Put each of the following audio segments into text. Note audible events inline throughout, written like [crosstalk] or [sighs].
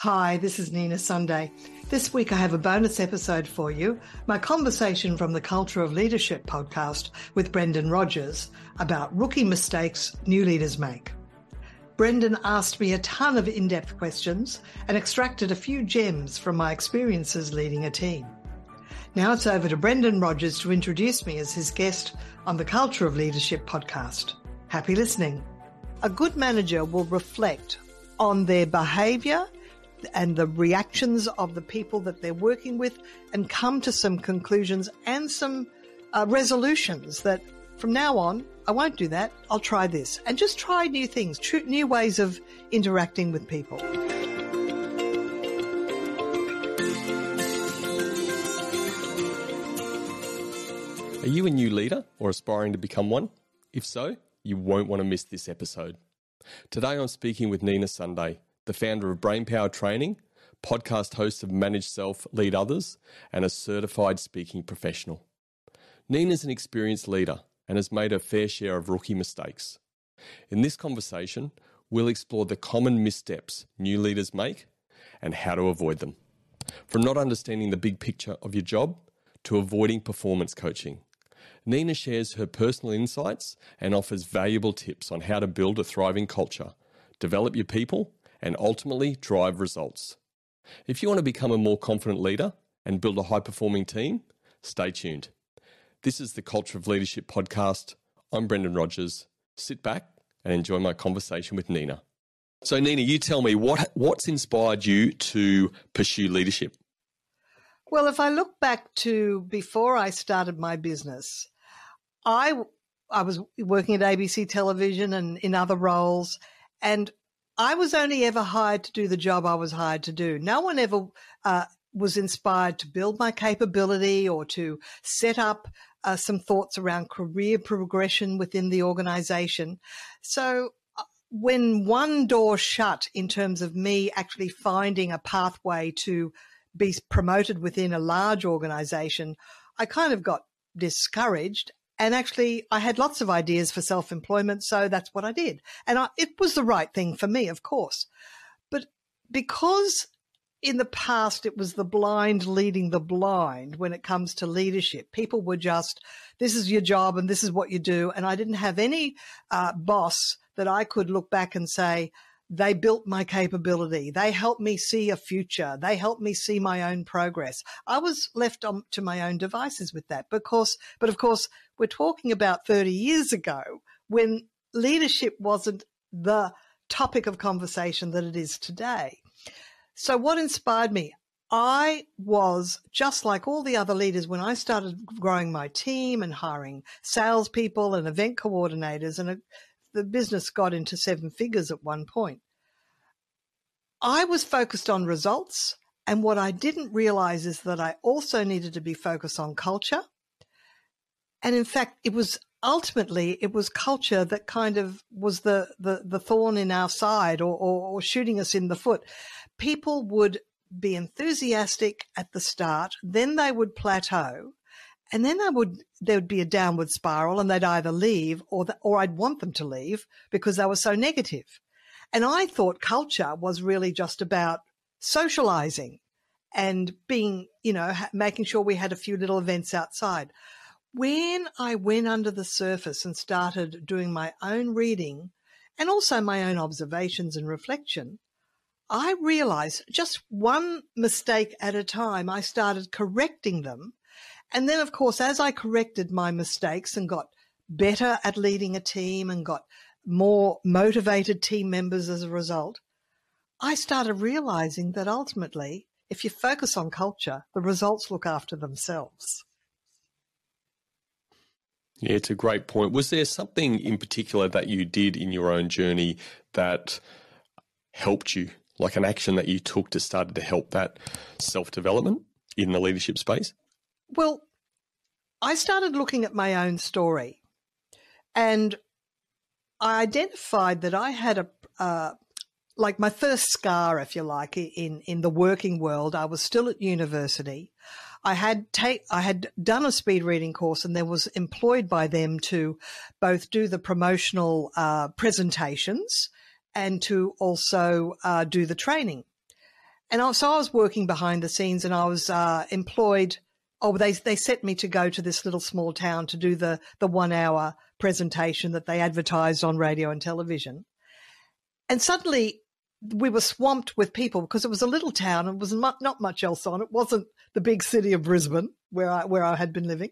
Hi, this is Nina Sunday. This week I have a bonus episode for you, my conversation from the Culture of Leadership podcast with Brendan Rogers about rookie mistakes new leaders make. Brendan asked me a ton of in-depth questions and extracted a few gems from my experiences leading a team. Now it's over to Brendan Rogers to introduce me as his guest on the Culture of Leadership podcast. Happy listening. A good manager will reflect on their behavior and the reactions of the people that they're working with and come to some conclusions and some uh, resolutions that from now on, I won't do that. I'll try this and just try new things, tr- new ways of interacting with people. Are you a new leader or aspiring to become one? If so, you won't want to miss this episode. Today I'm speaking with Nina Sunday, the founder of Brainpower Training, podcast host of Manage Self, Lead Others, and a certified speaking professional. Nina's an experienced leader and has made her fair share of rookie mistakes. In this conversation, we'll explore the common missteps new leaders make and how to avoid them. From not understanding the big picture of your job to avoiding performance coaching. Nina shares her personal insights and offers valuable tips on how to build a thriving culture, develop your people, and ultimately drive results. If you want to become a more confident leader and build a high performing team, stay tuned. This is the Culture of Leadership podcast. I'm Brendan Rogers. Sit back and enjoy my conversation with Nina. So, Nina, you tell me what what's inspired you to pursue leadership? Well, if I look back to before I started my business, I I was working at ABC television and in other roles, and I was only ever hired to do the job I was hired to do. No one ever uh, was inspired to build my capability or to set up uh, some thoughts around career progression within the organization. So uh, when one door shut in terms of me actually finding a pathway to be promoted within a large organization, I kind of got discouraged and actually, I had lots of ideas for self employment. So that's what I did. And I, it was the right thing for me, of course. But because in the past it was the blind leading the blind when it comes to leadership, people were just, this is your job and this is what you do. And I didn't have any uh, boss that I could look back and say, they built my capability. They helped me see a future. They helped me see my own progress. I was left on to my own devices with that because, but of course, we're talking about 30 years ago when leadership wasn't the topic of conversation that it is today. So what inspired me? I was just like all the other leaders when I started growing my team and hiring salespeople and event coordinators and the business got into seven figures at one point. I was focused on results. And what I didn't realize is that I also needed to be focused on culture. And in fact, it was ultimately, it was culture that kind of was the, the, the thorn in our side or, or, or shooting us in the foot. People would be enthusiastic at the start, then they would plateau and then I would there would be a downward spiral, and they'd either leave or the, or I'd want them to leave because they were so negative. And I thought culture was really just about socializing and being, you know, making sure we had a few little events outside. When I went under the surface and started doing my own reading and also my own observations and reflection, I realized just one mistake at a time, I started correcting them and then, of course, as I corrected my mistakes and got better at leading a team and got more motivated team members as a result, I started realizing that ultimately, if you focus on culture, the results look after themselves. Yeah, it's a great point. Was there something in particular that you did in your own journey that helped you like an action that you took to start to help that self development in the leadership space? Well, I started looking at my own story and I identified that I had a, uh, like my first scar, if you like, in, in the working world. I was still at university. I had take I had done a speed reading course and then was employed by them to both do the promotional uh, presentations and to also uh, do the training. And I, so I was working behind the scenes and I was uh, employed. Oh, they they set me to go to this little small town to do the the one hour presentation that they advertised on radio and television. And suddenly we were swamped with people because it was a little town and was not, not much else on. It wasn't the big city of Brisbane where I where I had been living.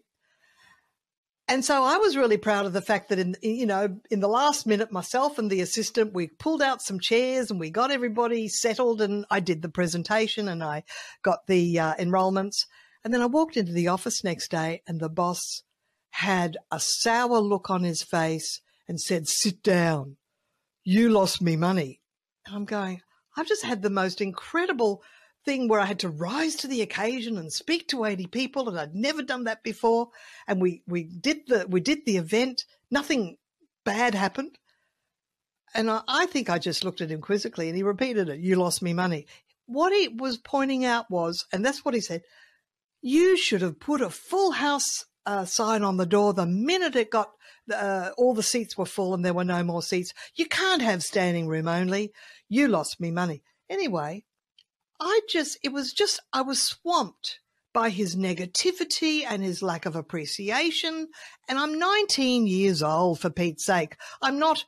And so I was really proud of the fact that in you know in the last minute myself and the assistant we pulled out some chairs and we got everybody settled and I did the presentation and I got the uh, and then I walked into the office next day and the boss had a sour look on his face and said sit down you lost me money and I'm going I've just had the most incredible thing where I had to rise to the occasion and speak to 80 people and I'd never done that before. And we we did the we did the event. Nothing bad happened. And I, I think I just looked at him quizzically and he repeated it. You lost me money. What he was pointing out was and that's what he said you should have put a full house uh, sign on the door the minute it got uh, all the seats were full and there were no more seats. You can't have standing room only you lost me money anyway I just, it was just, I was swamped by his negativity and his lack of appreciation. And I'm 19 years old, for Pete's sake. I'm not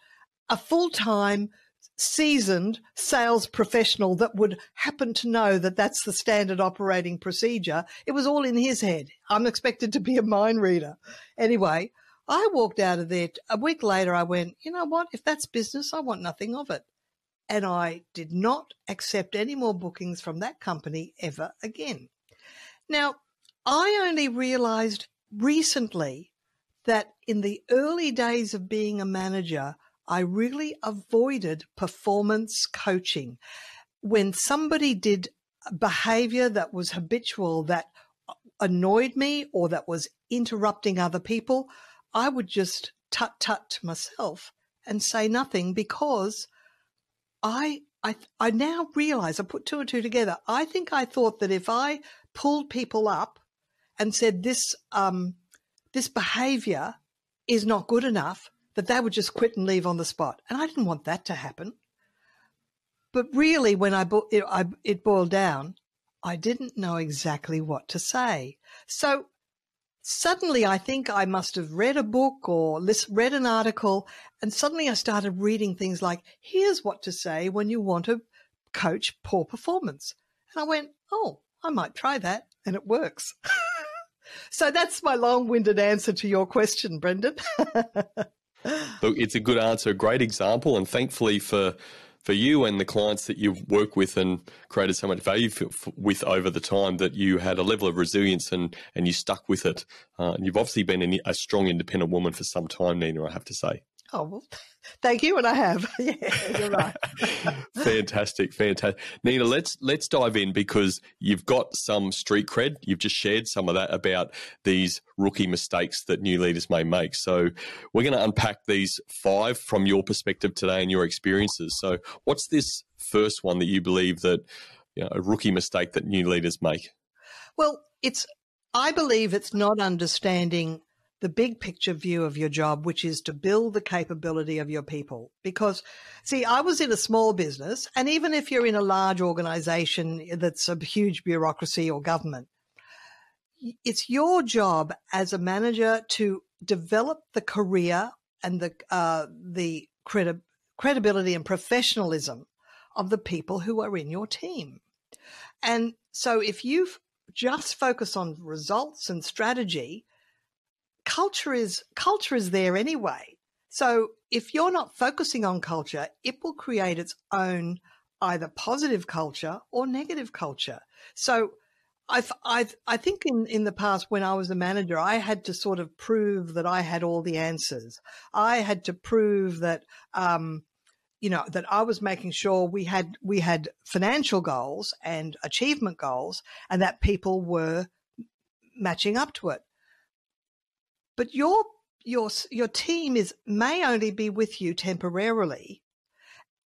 a full time, seasoned sales professional that would happen to know that that's the standard operating procedure. It was all in his head. I'm expected to be a mind reader. Anyway, I walked out of there. A week later, I went, you know what? If that's business, I want nothing of it and I did not accept any more bookings from that company ever again. Now, I only realized recently that in the early days of being a manager, I really avoided performance coaching. When somebody did behavior that was habitual, that annoyed me, or that was interrupting other people, I would just tut tut to myself and say nothing because I, I, I now realize I put two and two together. I think I thought that if I pulled people up and said this, um, this behavior is not good enough, that they would just quit and leave on the spot. And I didn't want that to happen. But really, when I, it, I, it boiled down, I didn't know exactly what to say. So suddenly I think I must have read a book or read an article, and suddenly I started reading things like, here's what to say when you want to coach poor performance. And I went, oh, I might try that. And it works. [laughs] so that's my long winded answer to your question, Brendan. [laughs] Look, it's a good answer, a great example. And thankfully for for you and the clients that you've worked with and created so much value for, for, with over the time that you had a level of resilience and, and you stuck with it. Uh, and you've obviously been a strong, independent woman for some time, Nina, I have to say. Oh, well, [laughs] thank you. And I have. [laughs] yeah, you're right. [laughs] fantastic. Fantastic. Nina, let's, let's dive in because you've got some street cred. You've just shared some of that about these rookie mistakes that new leaders may make. So we're going to unpack these five from your perspective today and your experiences. So what's this first one that you believe that you know, a rookie mistake that new leaders make? Well, it's, I believe it's not understanding the big picture view of your job, which is to build the capability of your people. Because, see, I was in a small business, and even if you're in a large organization that's a huge bureaucracy or government, it's your job as a manager to develop the career and the uh, the credi- credibility and professionalism of the people who are in your team. And so, if you just focus on results and strategy, culture is culture is there anyway. So if you're not focusing on culture, it will create its own either positive culture or negative culture. So I, I, I think in, in the past when I was a manager, I had to sort of prove that I had all the answers. I had to prove that, um, you know, that I was making sure we had, we had financial goals and achievement goals and that people were matching up to it. But your, your, your team is, may only be with you temporarily.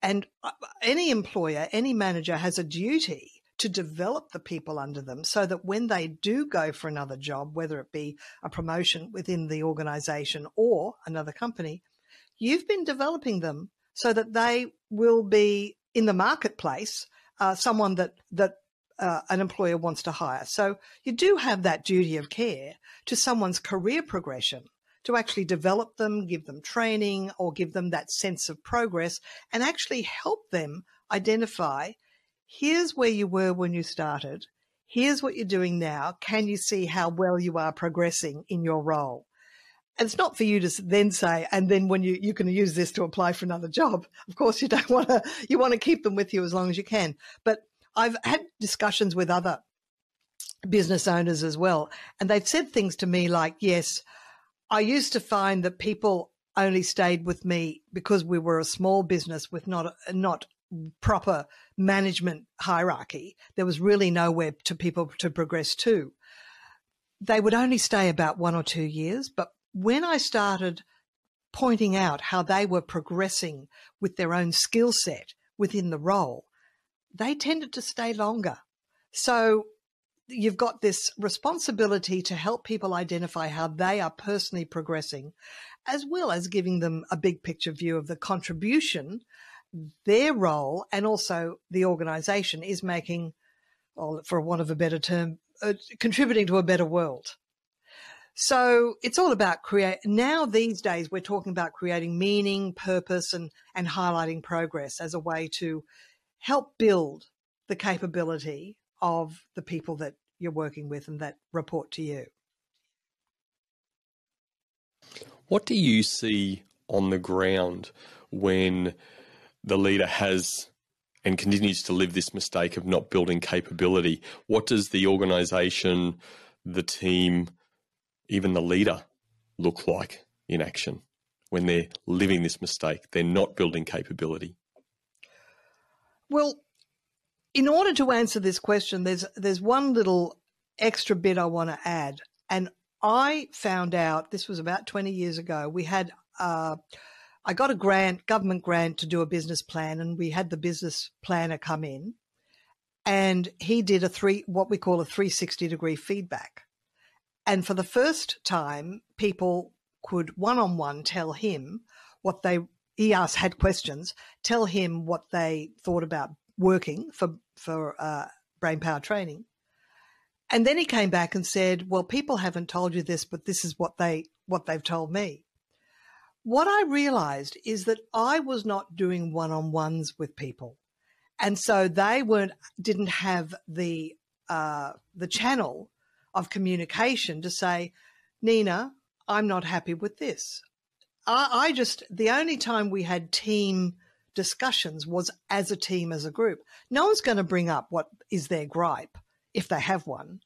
And uh, any employer, any manager has a duty to develop the people under them so that when they do go for another job, whether it be a promotion within the organization or another company, you've been developing them so that they will be in the marketplace uh, someone that that uh, an employer wants to hire. So you do have that duty of care to someone's career progression to actually develop them, give them training, or give them that sense of progress, and actually help them identify here's where you were when you started. Here's what you're doing now. Can you see how well you are progressing in your role? And it's not for you to then say, and then when you, you can use this to apply for another job. Of course, you don't want to, you want to keep them with you as long as you can. But I've had discussions with other business owners as well. And they've said things to me like, yes, I used to find that people only stayed with me because we were a small business with not, not proper management hierarchy. There was really nowhere to people to progress to. They would only stay about one or two years, but when I started pointing out how they were progressing with their own skill set within the role, they tended to stay longer. So you've got this responsibility to help people identify how they are personally progressing, as well as giving them a big picture view of the contribution their role and also the organization is making, well, for want of a better term, uh, contributing to a better world. So it's all about create. Now these days we're talking about creating meaning, purpose, and and highlighting progress as a way to help build the capability of the people that you're working with and that report to you. What do you see on the ground when the leader has and continues to live this mistake of not building capability, what does the organization, the team, even the leader look like in action when they're living this mistake? They're not building capability. Well, in order to answer this question, there's there's one little extra bit I want to add, and I found out this was about 20 years ago. We had uh, I got a grant, government grant to do a business plan, and we had the business planner come in, and he did a three, what we call a 360 degree feedback. And for the first time, people could one on one tell him what they, he asked, had questions, tell him what they thought about working for, for uh, brain power training. And then he came back and said, well, people haven't told you this, but this is what they, what they've told me what I realized is that I was not doing one on ones with people. And so they weren't, didn't have the, uh, the channel of communication to say, Nina, I'm not happy with this. I, I just, the only time we had team discussions was as a team, as a group. No one's going to bring up what is their gripe if they have one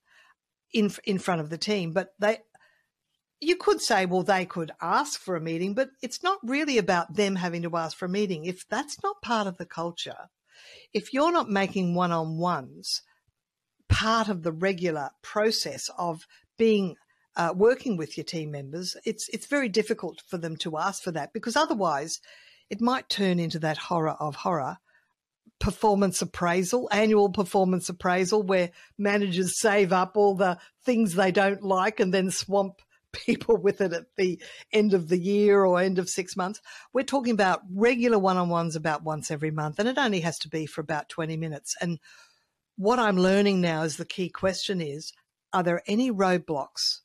in in front of the team, but they you could say, well, they could ask for a meeting, but it's not really about them having to ask for a meeting. If that's not part of the culture, if you're not making one on ones part of the regular process of being uh, working with your team members, it's it's very difficult for them to ask for that because otherwise, it might turn into that horror of horror performance appraisal, annual performance appraisal, where managers save up all the things they don't like and then swamp [laughs] people with it at the end of the year or end of six months. We're talking about regular one on ones about once every month, and it only has to be for about 20 minutes. And what I'm learning now is the key question is are there any roadblocks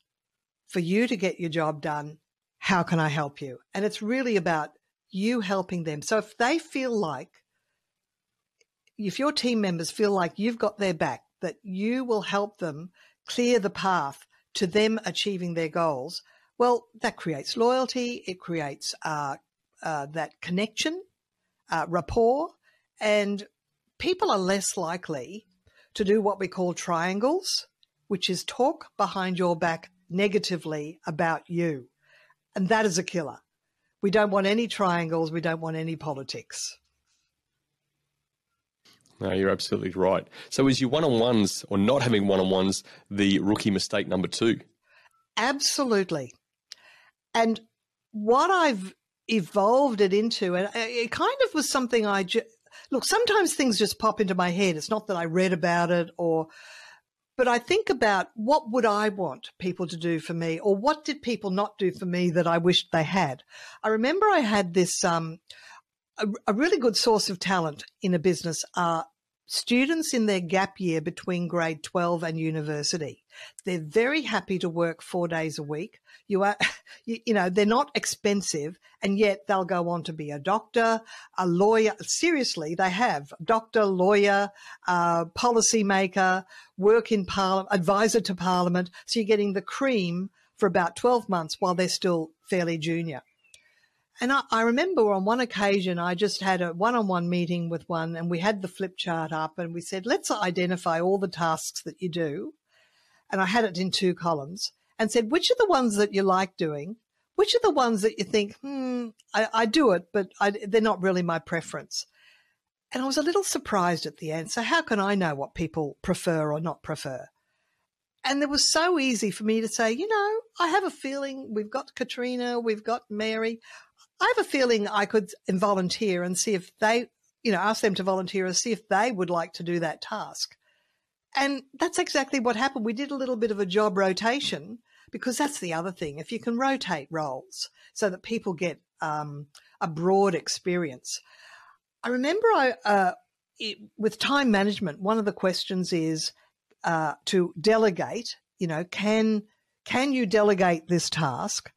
for you to get your job done? How can I help you? And it's really about you helping them. So if they feel like, if your team members feel like you've got their back, that you will help them clear the path to them achieving their goals, well, that creates loyalty. It creates uh, uh, that connection, uh, rapport, and people are less likely to do what we call triangles, which is talk behind your back negatively about you. And that is a killer. We don't want any triangles. We don't want any politics. No, you're absolutely right. So, is your one on ones or not having one on ones the rookie mistake number two? Absolutely. And what I've evolved it into, and it kind of was something I ju- look, sometimes things just pop into my head. It's not that I read about it or, but I think about what would I want people to do for me or what did people not do for me that I wished they had? I remember I had this, um, a, a really good source of talent in a business are students in their gap year between grade 12 and university. They're very happy to work four days a week. You are, [laughs] you, you, know, they're not expensive and yet they'll go on to be a doctor, a lawyer. Seriously, they have doctor, lawyer, uh, policy maker, work in parliament, advisor to parliament. So you're getting the cream for about 12 months while they're still fairly junior. And I, I, remember on one occasion, I just had a one on one meeting with one, and we had the flip chart up, and we said, let's identify all the tasks that you do. And I had it in two columns and said, which are the ones that you like doing? Which are the ones that you think, hmm, I, I do it, but I, they're not really my preference? And I was a little surprised at the answer. How can I know what people prefer or not prefer? And it was so easy for me to say, you know, I have a feeling we've got Katrina, we've got Mary. I have a feeling I could volunteer and see if they, you know, ask them to volunteer and see if they would like to do that task. And that's exactly what happened. We did a little bit of a job rotation because that's the other thing. If you can rotate roles so that people get um, a broad experience. I remember I, uh, it, with time management, one of the questions is uh, to delegate. You know, can can you delegate this task?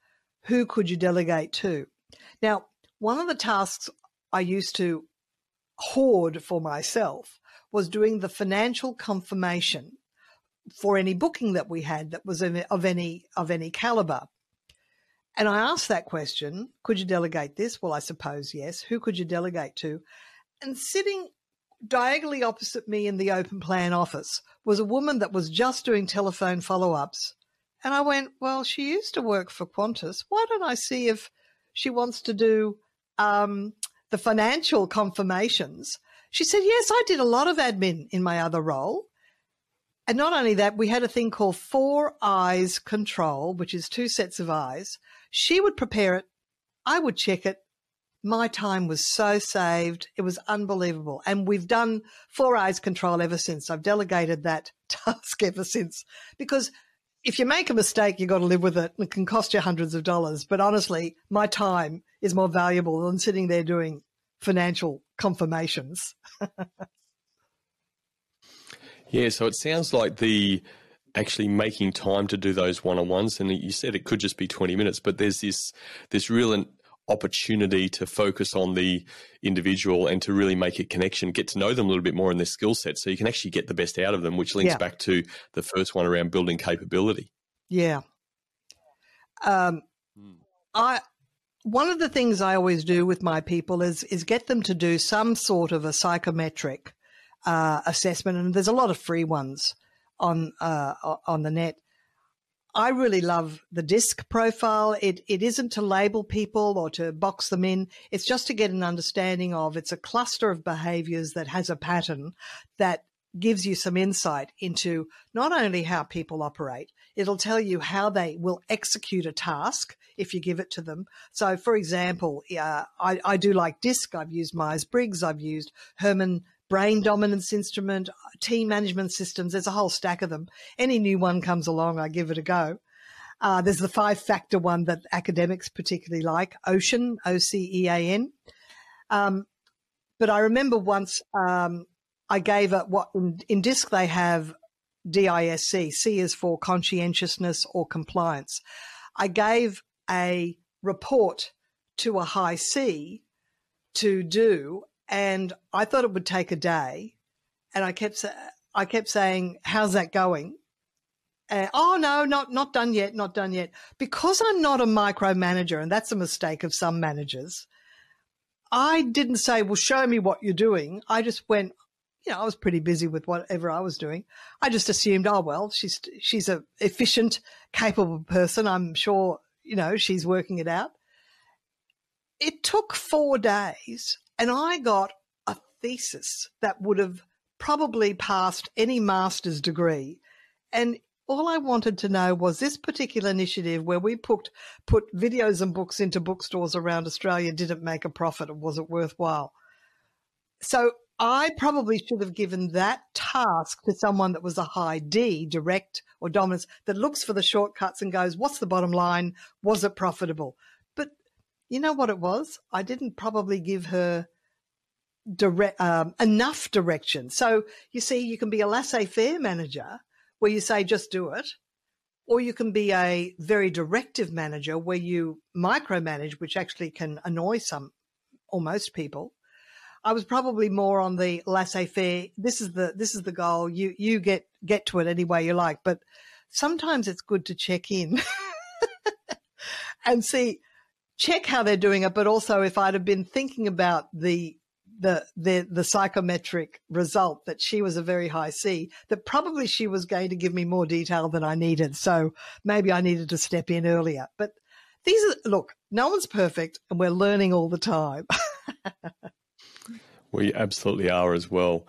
Who could you delegate to? Now, one of the tasks I used to hoard for myself was doing the financial confirmation for any booking that we had that was of any of any caliber. And I asked that question, could you delegate this? Well, I suppose yes. Who could you delegate to? And sitting diagonally opposite me in the open plan office was a woman that was just doing telephone follow ups. And I went, well, she used to work for Qantas. Why don't I see if she wants to do um, the financial confirmations. She said, Yes, I did a lot of admin in my other role. And not only that, we had a thing called four eyes control, which is two sets of eyes. She would prepare it. I would check it. My time was so saved. It was unbelievable. And we've done four eyes control ever since. I've delegated that [laughs] task ever since because if you make a mistake, you've got to live with it. And it can cost you hundreds of dollars. But honestly, my time is more valuable than sitting there doing financial confirmations. [laughs] yeah, so it sounds like the actually making time to do those one-on-ones and you said it could just be 20 minutes but there's this this real opportunity to focus on the individual and to really make a connection, get to know them a little bit more in their skill set so you can actually get the best out of them, which links yeah. back to the first one around building capability. Yeah. Um, hmm. I one of the things I always do with my people is is get them to do some sort of a psychometric uh, assessment, and there's a lot of free ones on uh, on the net. I really love the disc profile. It it isn't to label people or to box them in. It's just to get an understanding of it's a cluster of behaviors that has a pattern that gives you some insight into not only how people operate, it'll tell you how they will execute a task if you give it to them. So, for example, uh, I, I do like DISC. I've used Myers Briggs. I've used Herrmann brain dominance instrument, team management systems. There's a whole stack of them. Any new one comes along, I give it a go. Uh, there's the five factor one that academics particularly like, Ocean, O C E A N. Um, but I remember once um, I gave a what in, in DISC they have DISC. C is for conscientiousness or compliance. I gave a report to a high C to do, and I thought it would take a day, and I kept I kept saying, "How's that going?" Uh, oh no, not not done yet, not done yet. Because I'm not a micromanager, and that's a mistake of some managers. I didn't say, "Well, show me what you're doing." I just went, you know, I was pretty busy with whatever I was doing. I just assumed, oh well, she's she's a efficient, capable person. I'm sure, you know, she's working it out. It took four days and I got a thesis that would have probably passed any master's degree. And all I wanted to know was this particular initiative where we put put videos and books into bookstores around Australia didn't make a profit was it worthwhile? So I probably should have given that task to someone that was a high D, direct or dominance, that looks for the shortcuts and goes, what's the bottom line? Was it profitable? But you know what it was? I didn't probably give her direct, um, enough direction. So you see, you can be a laissez faire manager where you say, just do it. Or you can be a very directive manager where you micromanage, which actually can annoy some, almost people. I was probably more on the laissez-faire. This is the this is the goal. You you get get to it any way you like. But sometimes it's good to check in [laughs] and see check how they're doing it. But also, if I'd have been thinking about the the the the psychometric result that she was a very high C, that probably she was going to give me more detail than I needed. So maybe I needed to step in earlier. But these are look, no one's perfect, and we're learning all the time. [laughs] we absolutely are as well.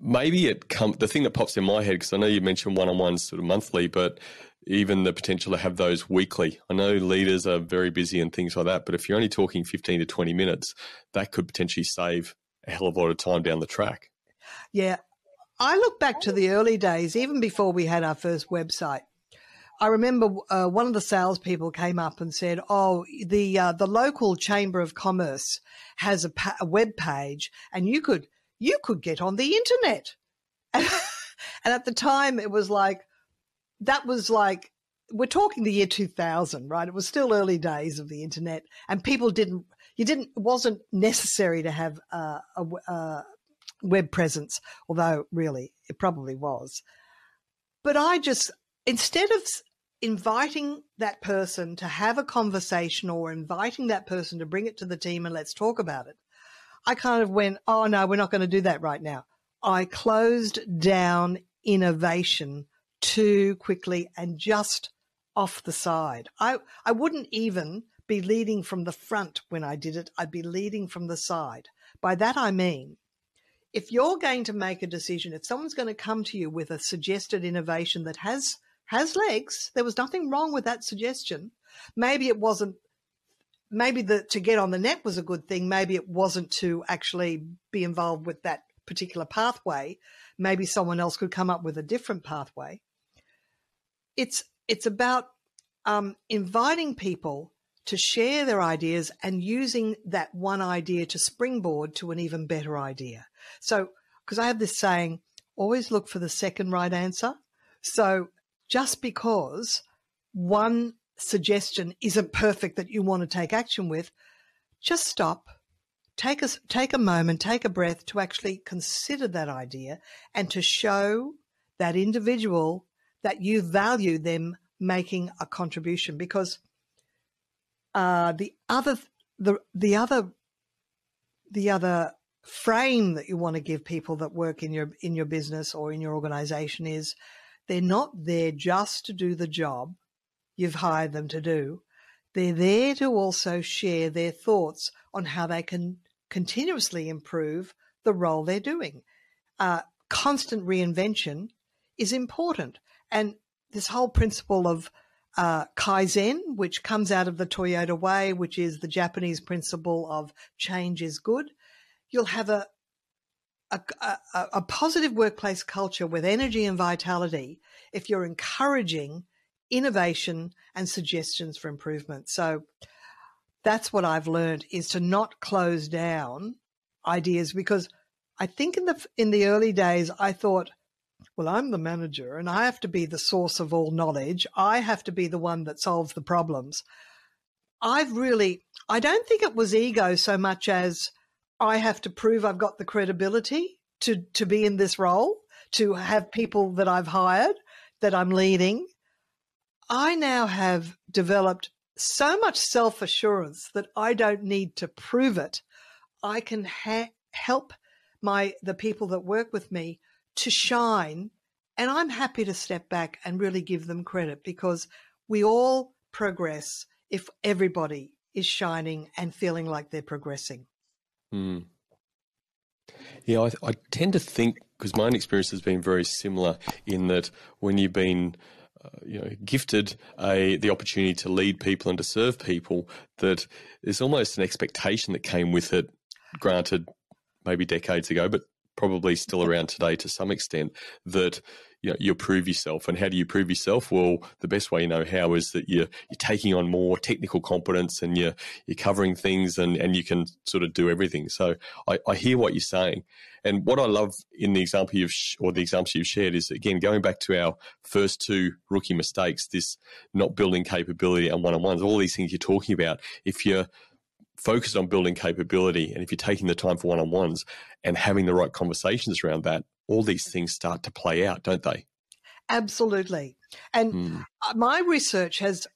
Maybe it come the thing that pops in my head because I know you mentioned one on ones sort of monthly, but even the potential to have those weekly. I know leaders are very busy and things like that, but if you're only talking 15 to 20 minutes, that could potentially save a hell of a lot of time down the track. Yeah. I look back to the early days, even before we had our first website. I remember uh, one of the salespeople came up and said, "Oh, the uh, the local chamber of commerce has a, pa- a web page, and you could you could get on the internet." [laughs] and at the time, it was like, that was like we're talking the year 2000 right it was still early days of the internet and people didn't you didn't it wasn't necessary to have a, a web presence although really it probably was but i just instead of inviting that person to have a conversation or inviting that person to bring it to the team and let's talk about it i kind of went oh no we're not going to do that right now i closed down innovation too quickly and just off the side. I, I wouldn't even be leading from the front when I did it. I'd be leading from the side. By that, I mean, if you're going to make a decision, if someone's going to come to you with a suggested innovation that has, has legs, there was nothing wrong with that suggestion. Maybe it wasn't maybe the to get on the net was a good thing maybe it wasn't to actually be involved with that particular pathway maybe someone else could come up with a different pathway it's it's about um, inviting people to share their ideas and using that one idea to springboard to an even better idea. So, because I have this saying, always look for the second right answer. So, just because one suggestion isn't perfect that you want to take action with, just stop, take a, take a moment, take a breath to actually consider that idea and to show that individual that you value them making a contribution. Because uh, the other the the other the other frame that you want to give people that work in your in your business or in your organization is they're not there just to do the job you've hired them to do. They're there to also share their thoughts on how they can continuously improve the role they're doing. Uh, constant reinvention is important. And this whole principle of uh, Kaizen, which comes out of the Toyota Way, which is the Japanese principle of change is good, you'll have a, a, a, a positive workplace culture with energy and vitality if you're encouraging innovation and suggestions for improvement. So that's what I've learned is to not close down ideas because I think in the in the early days I thought well, I'm the manager and I have to be the source of all knowledge. I have to be the one that solves the problems. I've really, I don't think it was ego so much as I have to prove I've got the credibility to, to be in this role, to have people that I've hired, that I'm leading. I now have developed so much self assurance that I don't need to prove it. I can ha- help my the people that work with me to shine. And I'm happy to step back and really give them credit because we all progress if everybody is shining and feeling like they're progressing. Mm. Yeah, I, I, tend to think because my own experience has been very similar in that when you've been uh, you know, gifted a the opportunity to lead people and to serve people, that there's almost an expectation that came with it. Granted, maybe decades ago, but probably still around today to some extent. That you know, you prove yourself, and how do you prove yourself? Well, the best way you know how is that you're you're taking on more technical competence, and you're you're covering things, and and you can sort of do everything. So I, I hear what you're saying, and what I love in the example you've sh- or the examples you've shared is again going back to our first two rookie mistakes. This not building capability and one on ones. All these things you're talking about. If you're focused on building capability and if you're taking the time for one on ones and having the right conversations around that, all these things start to play out, don't they? Absolutely. And mm. my research has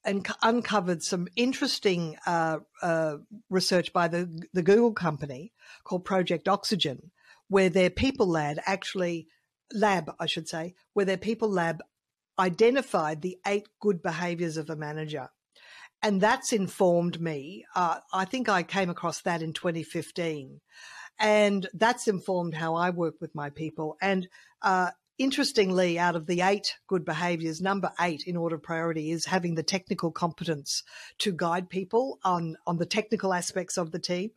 uncovered some interesting uh, uh, research by the, the Google company called Project Oxygen, where their people lab actually lab, I should say, where their people lab identified the eight good behaviors of a manager. And that's informed me. Uh, I think I came across that in 2015. And that's informed how I work with my people. And uh, interestingly, out of the eight good behaviors, number eight in order of priority is having the technical competence to guide people on, on the technical aspects of the team.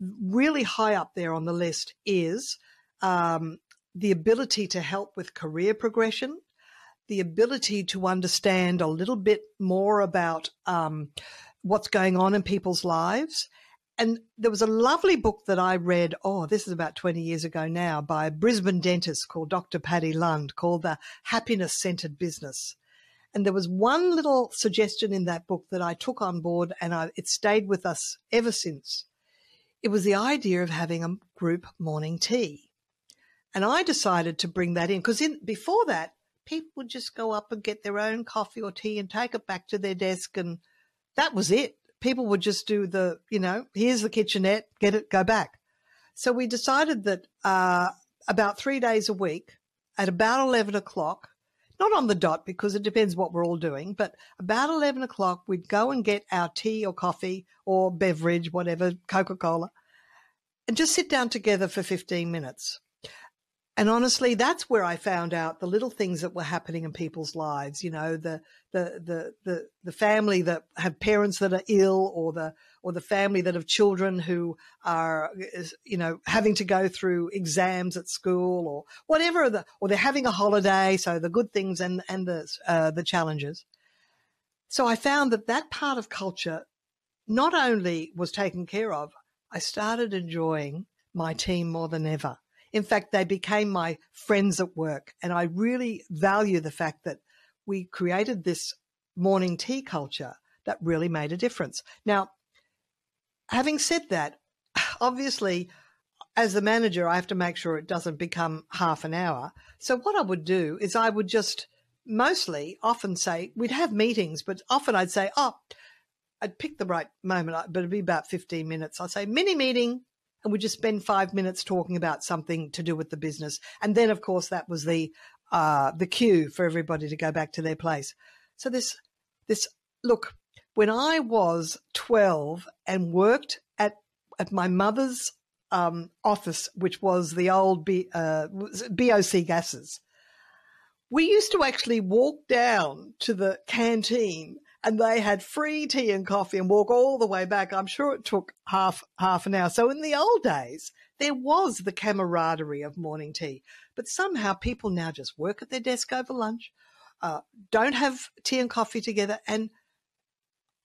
Really high up there on the list is um, the ability to help with career progression, the ability to understand a little bit more about um, what's going on in people's lives. And there was a lovely book that I read, oh, this is about 20 years ago now, by a Brisbane dentist called Dr. Paddy Lund called The Happiness Centered Business. And there was one little suggestion in that book that I took on board and I, it stayed with us ever since. It was the idea of having a group morning tea. And I decided to bring that in because before that, people would just go up and get their own coffee or tea and take it back to their desk. And that was it. People would just do the, you know, here's the kitchenette, get it, go back. So we decided that uh, about three days a week at about 11 o'clock, not on the dot because it depends what we're all doing, but about 11 o'clock, we'd go and get our tea or coffee or beverage, whatever, Coca Cola, and just sit down together for 15 minutes. And honestly, that's where I found out the little things that were happening in people's lives. You know, the the the the, the family that have parents that are ill, or the or the family that have children who are, you know, having to go through exams at school, or whatever. The or they're having a holiday. So the good things and and the uh, the challenges. So I found that that part of culture not only was taken care of, I started enjoying my team more than ever. In fact, they became my friends at work. And I really value the fact that we created this morning tea culture that really made a difference. Now, having said that, [sighs] obviously, as the manager, I have to make sure it doesn't become half an hour. So what I would do is I would just mostly often say, we'd have meetings, but often I'd say, oh, I'd pick the right moment, but it'd be about 15 minutes. I'd say mini meeting, and we just spend five minutes talking about something to do with the business. And then, of course, that was the uh, the cue for everybody to go back to their place. So this this look when I was twelve and worked at at my mother's um, office, which was the old B, uh, BOC gases. We used to actually walk down to the canteen and they had free tea and coffee and walk all the way back. I'm sure it took half half an hour. So in the old days, there was the camaraderie of morning tea, but somehow people now just work at their desk over lunch, uh, don't have tea and coffee together, and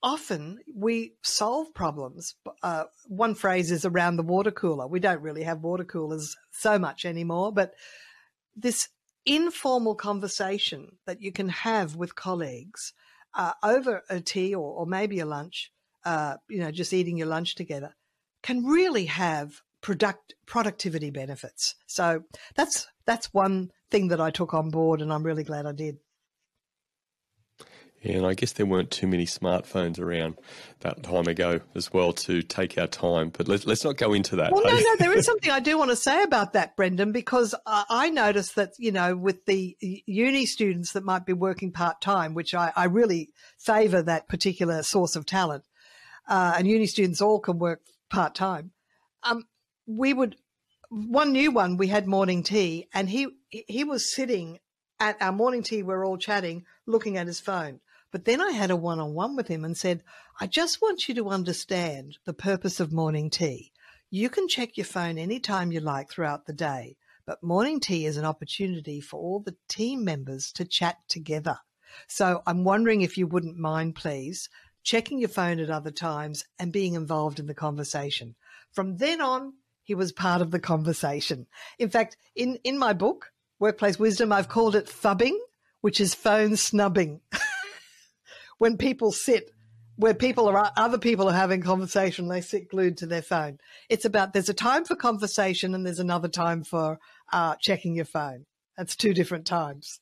often we solve problems. Uh, one phrase is around the water cooler. We don't really have water coolers so much anymore, but this informal conversation that you can have with colleagues uh, over a tea or, or maybe a lunch, uh, you know, just eating your lunch together, can really have product productivity benefits. So that's that's one thing that I took on board, and I'm really glad I did. Yeah, and I guess there weren't too many smartphones around that time ago as well to take our time. But let's, let's not go into that. Well, no, no, there is [laughs] something I do want to say about that, Brendan, because I noticed that, you know, with the uni students that might be working part time, which I, I really favour that particular source of talent, uh, and uni students all can work part time. Um, we would one new one, we had morning tea, and he he was sitting at our morning tea. We're all chatting, looking at his phone. But then I had a one on one with him and said, I just want you to understand the purpose of morning tea. You can check your phone anytime you like throughout the day, but morning tea is an opportunity for all the team members to chat together. So I'm wondering if you wouldn't mind, please, checking your phone at other times and being involved in the conversation. From then on, he was part of the conversation. In fact, in, in my book, Workplace Wisdom, I've called it phubbing, which is phone snubbing. [laughs] when people sit where people are other people are having conversation they sit glued to their phone. It's about there's a time for conversation and there's another time for uh, checking your phone. That's two different times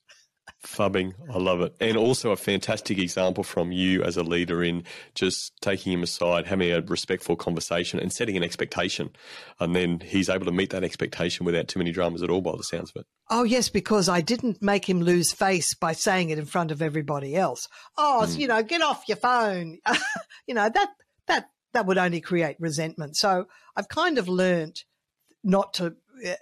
Phubbing, I love it. And also a fantastic example from you as a leader in just taking him aside, having a respectful conversation and setting an expectation. And then he's able to meet that expectation without too many dramas at all, by the sounds of it. Oh, yes, because I didn't make him lose face by saying it in front of everybody else. Oh, mm. you know, get off your phone. [laughs] you know, that, that, that would only create resentment. So I've kind of learned not to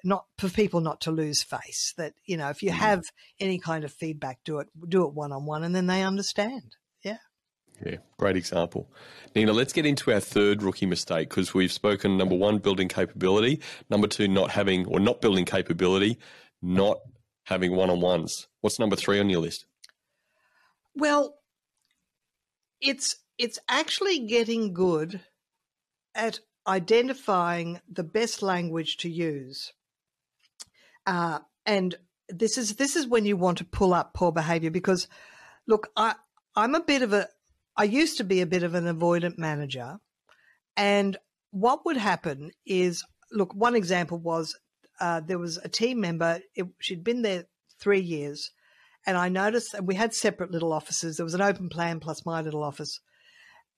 not for people not to lose face. That you know, if you mm-hmm. have any kind of feedback, do it do it one on one, and then they understand. Yeah. Yeah, great example. Nina, let's get into our third rookie mistake because we've spoken number one, building capability, number two, not having or not building capability, not having one on ones. What's number three on your list? Well, it's it's actually getting good at identifying the best language to use. Uh, and this is this is when you want to pull up poor behavior because look, I I'm a bit of a I used to be a bit of an avoidant manager. And what would happen is look, one example was uh, there was a team member, it, she'd been there three years, and I noticed, and we had separate little offices. There was an open plan plus my little office.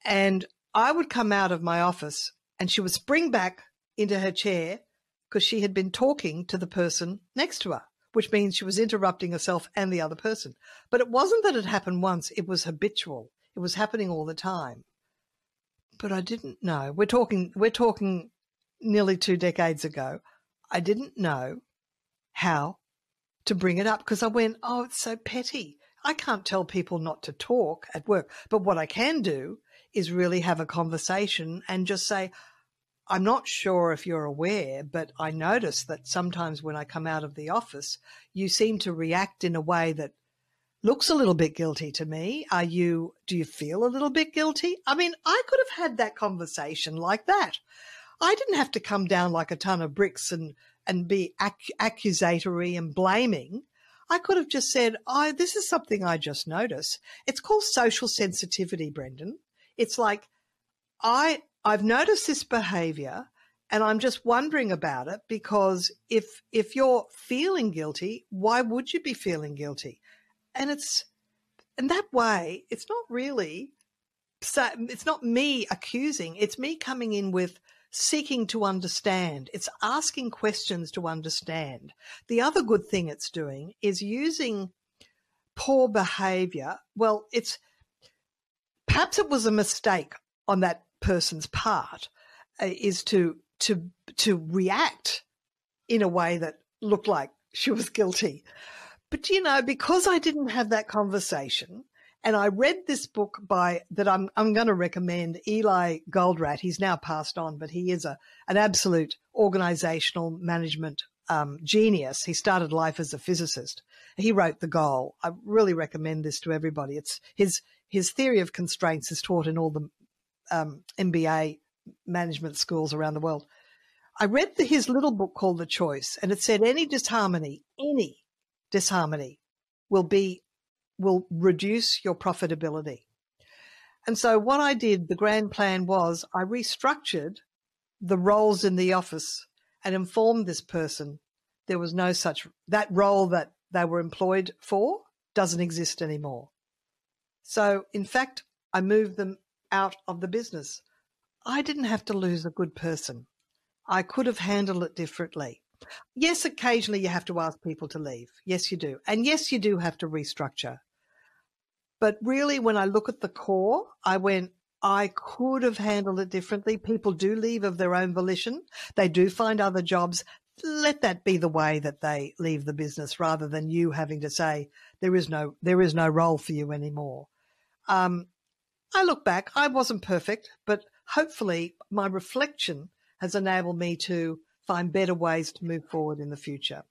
And I would come out of my office and she would spring back into her chair because she had been talking to the person next to her, which means she was interrupting herself and the other person. But it wasn't that it happened once, it was habitual. It was happening all the time. But I didn't know. We're talking we're talking nearly two decades ago. I didn't know how to bring it up because I went, Oh, it's so petty. I can't tell people not to talk at work. But what I can do is really have a conversation and just say, I'm not sure if you're aware, but I notice that sometimes when I come out of the office, you seem to react in a way that looks a little bit guilty to me. Are you, do you feel a little bit guilty? I mean, I could have had that conversation like that. I didn't have to come down like a ton of bricks and, and be ac- accusatory and blaming. I could have just said, Oh, this is something I just noticed. It's called social sensitivity, Brendan. It's like, I, I've noticed this behavior and I'm just wondering about it because if if you're feeling guilty, why would you be feeling guilty? And it's in that way, it's not really so it's not me accusing, it's me coming in with seeking to understand. It's asking questions to understand. The other good thing it's doing is using poor behavior. Well, it's perhaps it was a mistake on that person's part uh, is to to to react in a way that looked like she was guilty. But you know, because I didn't have that conversation, and I read this book by that I'm I'm going to recommend Eli Goldratt. He's now passed on, but he is a an absolute organizational management um, genius. He started life as a physicist. He wrote The Goal. I really recommend this to everybody. It's his his theory of constraints is taught in all the um, MBA management schools around the world. I read the, his little book called The Choice, and it said any disharmony, any disharmony, will be will reduce your profitability. And so what I did, the grand plan was I restructured the roles in the office and informed this person there was no such that role that they were employed for doesn't exist anymore. So in fact, I moved them out of the business. I didn't have to lose a good person. I could have handled it differently. Yes, occasionally you have to ask people to leave. Yes, you do. And yes, you do have to restructure. But really, when I look at the core, I went, I could have handled it differently. People do leave of their own volition. They do find other jobs. let that be the way that they leave the business rather than you having to say there is no there is no role for you anymore. Um, I look back, I wasn't perfect, but hopefully my reflection has enabled me to find better ways to move forward in the future.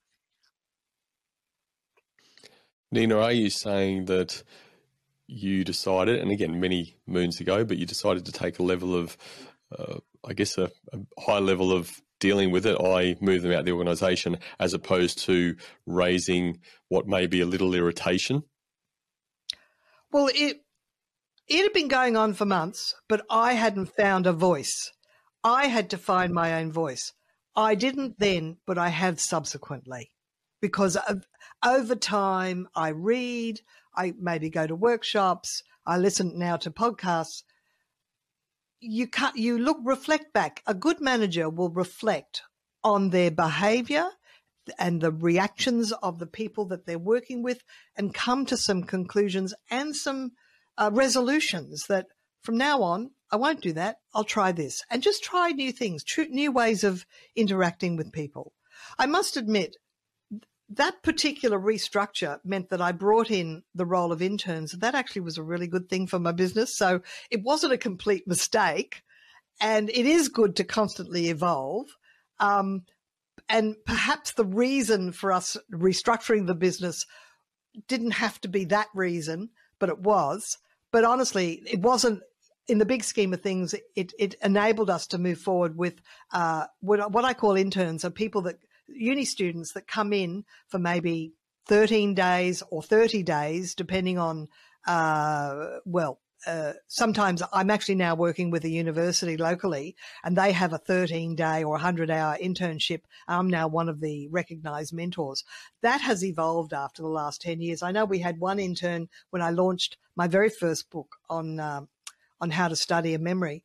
Nina, are you saying that you decided, and again, many moons ago, but you decided to take a level of, uh, I guess, a, a high level of dealing with it, I move them out of the organisation, as opposed to raising what may be a little irritation? Well, it it had been going on for months, but I hadn't found a voice. I had to find my own voice. I didn't then, but I have subsequently, because over time I read, I maybe go to workshops, I listen now to podcasts, you cut, you look, reflect back. A good manager will reflect on their behavior and the reactions of the people that they're working with and come to some conclusions and some uh, resolutions that from now on, I won't do that. I'll try this and just try new things, new ways of interacting with people. I must admit, that particular restructure meant that I brought in the role of interns. That actually was a really good thing for my business. So it wasn't a complete mistake. And it is good to constantly evolve. Um, and perhaps the reason for us restructuring the business didn't have to be that reason, but it was. But honestly, it wasn't in the big scheme of things, it, it enabled us to move forward with uh, what, what I call interns are people that uni students that come in for maybe 13 days or 30 days, depending on, uh, well, uh, sometimes I'm actually now working with a university locally and they have a 13 day or 100 hour internship. I'm now one of the recognized mentors. That has evolved after the last 10 years. I know we had one intern when I launched my very first book on, um, on how to study a memory.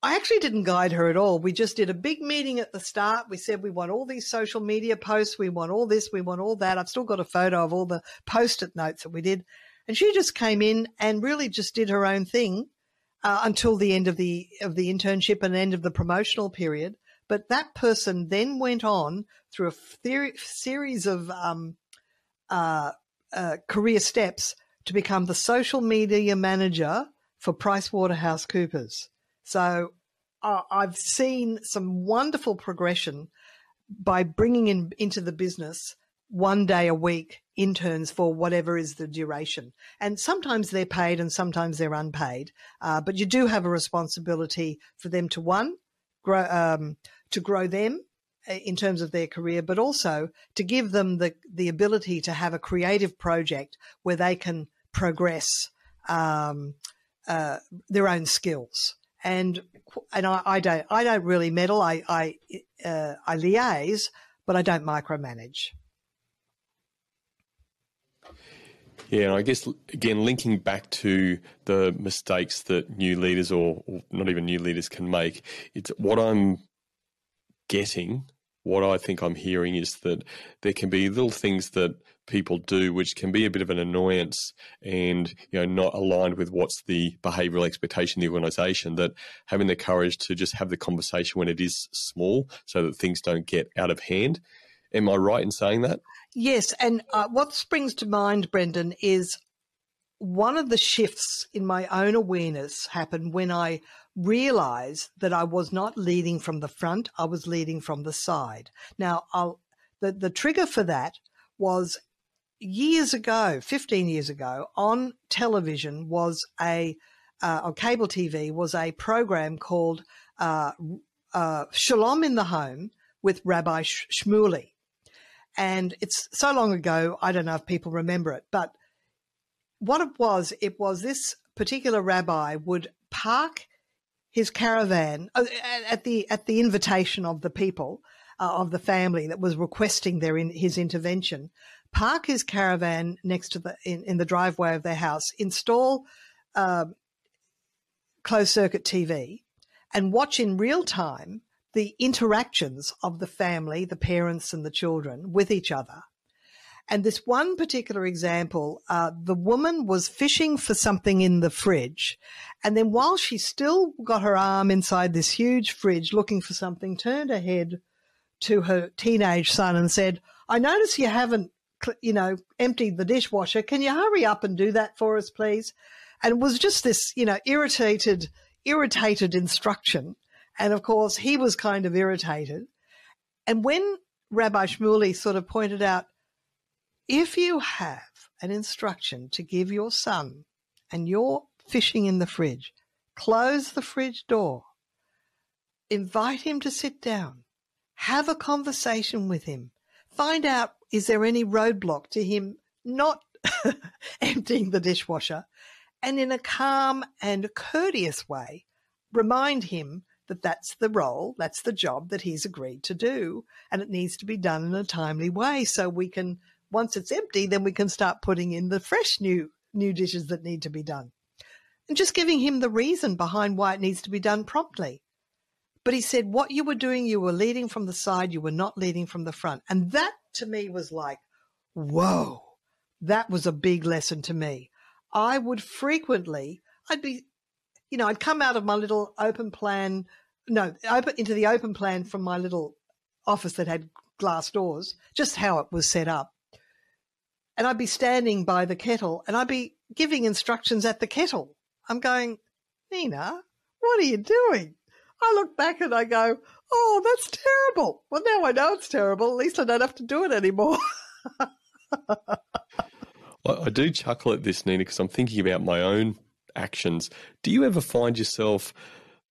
I actually didn't guide her at all. We just did a big meeting at the start. We said we want all these social media posts. We want all this. We want all that. I've still got a photo of all the post it notes that we did. And she just came in and really just did her own thing uh, until the end of the, of the internship and end of the promotional period. But that person then went on through a theory, series of um, uh, uh, career steps to become the social media manager for PricewaterhouseCoopers. So uh, I've seen some wonderful progression by bringing in into the business one day a week interns for whatever is the duration. And sometimes they're paid and sometimes they're unpaid. Uh, but you do have a responsibility for them to one, grow, um, to grow them uh, in terms of their career, but also to give them the, the ability to have a creative project where they can progress um, uh, their own skills and and I, I, don't I don't really meddle. I I uh, I liaise, but I don't micromanage. Yeah, and I guess again linking back to the mistakes that new leaders or, or not even new leaders can make, it's what I'm getting. What I think I'm hearing is that there can be little things that people do, which can be a bit of an annoyance and you know not aligned with what's the behavioural expectation of the organisation. That having the courage to just have the conversation when it is small, so that things don't get out of hand. Am I right in saying that? Yes, and uh, what springs to mind, Brendan, is one of the shifts in my own awareness happened when I realized that I was not leading from the front, I was leading from the side. Now, I'll, the, the trigger for that was years ago, 15 years ago, on television was a, uh, on cable TV was a program called uh, uh, Shalom in the Home with Rabbi Shmuley. And it's so long ago, I don't know if people remember it, but what it was, it was this particular rabbi would park his caravan uh, at the at the invitation of the people uh, of the family that was requesting their in, his intervention park his caravan next to the in, in the driveway of their house, install uh, closed circuit TV, and watch in real time the interactions of the family, the parents and the children with each other. And this one particular example, uh, the woman was fishing for something in the fridge. And then while she still got her arm inside this huge fridge looking for something, turned her head to her teenage son and said, I notice you haven't, you know, emptied the dishwasher. Can you hurry up and do that for us, please? And it was just this, you know, irritated, irritated instruction. And of course, he was kind of irritated. And when Rabbi Shmuley sort of pointed out, if you have an instruction to give your son and you're fishing in the fridge, close the fridge door, invite him to sit down, have a conversation with him, find out is there any roadblock to him not [laughs] emptying the dishwasher, and in a calm and courteous way, remind him that that's the role, that's the job that he's agreed to do, and it needs to be done in a timely way so we can once it's empty, then we can start putting in the fresh new new dishes that need to be done. And just giving him the reason behind why it needs to be done promptly. But he said, what you were doing, you were leading from the side, you were not leading from the front. And that to me was like, whoa, that was a big lesson to me. I would frequently, I'd be, you know, I'd come out of my little open plan, no, open into the open plan from my little office that had glass doors, just how it was set up and I'd be standing by the kettle and I'd be giving instructions at the kettle. I'm going, Nina, what are you doing? I look back and I go, oh, that's terrible. Well, now I know it's terrible. At least I don't have to do it anymore. [laughs] I do chuckle at this, Nina, because I'm thinking about my own actions. Do you ever find yourself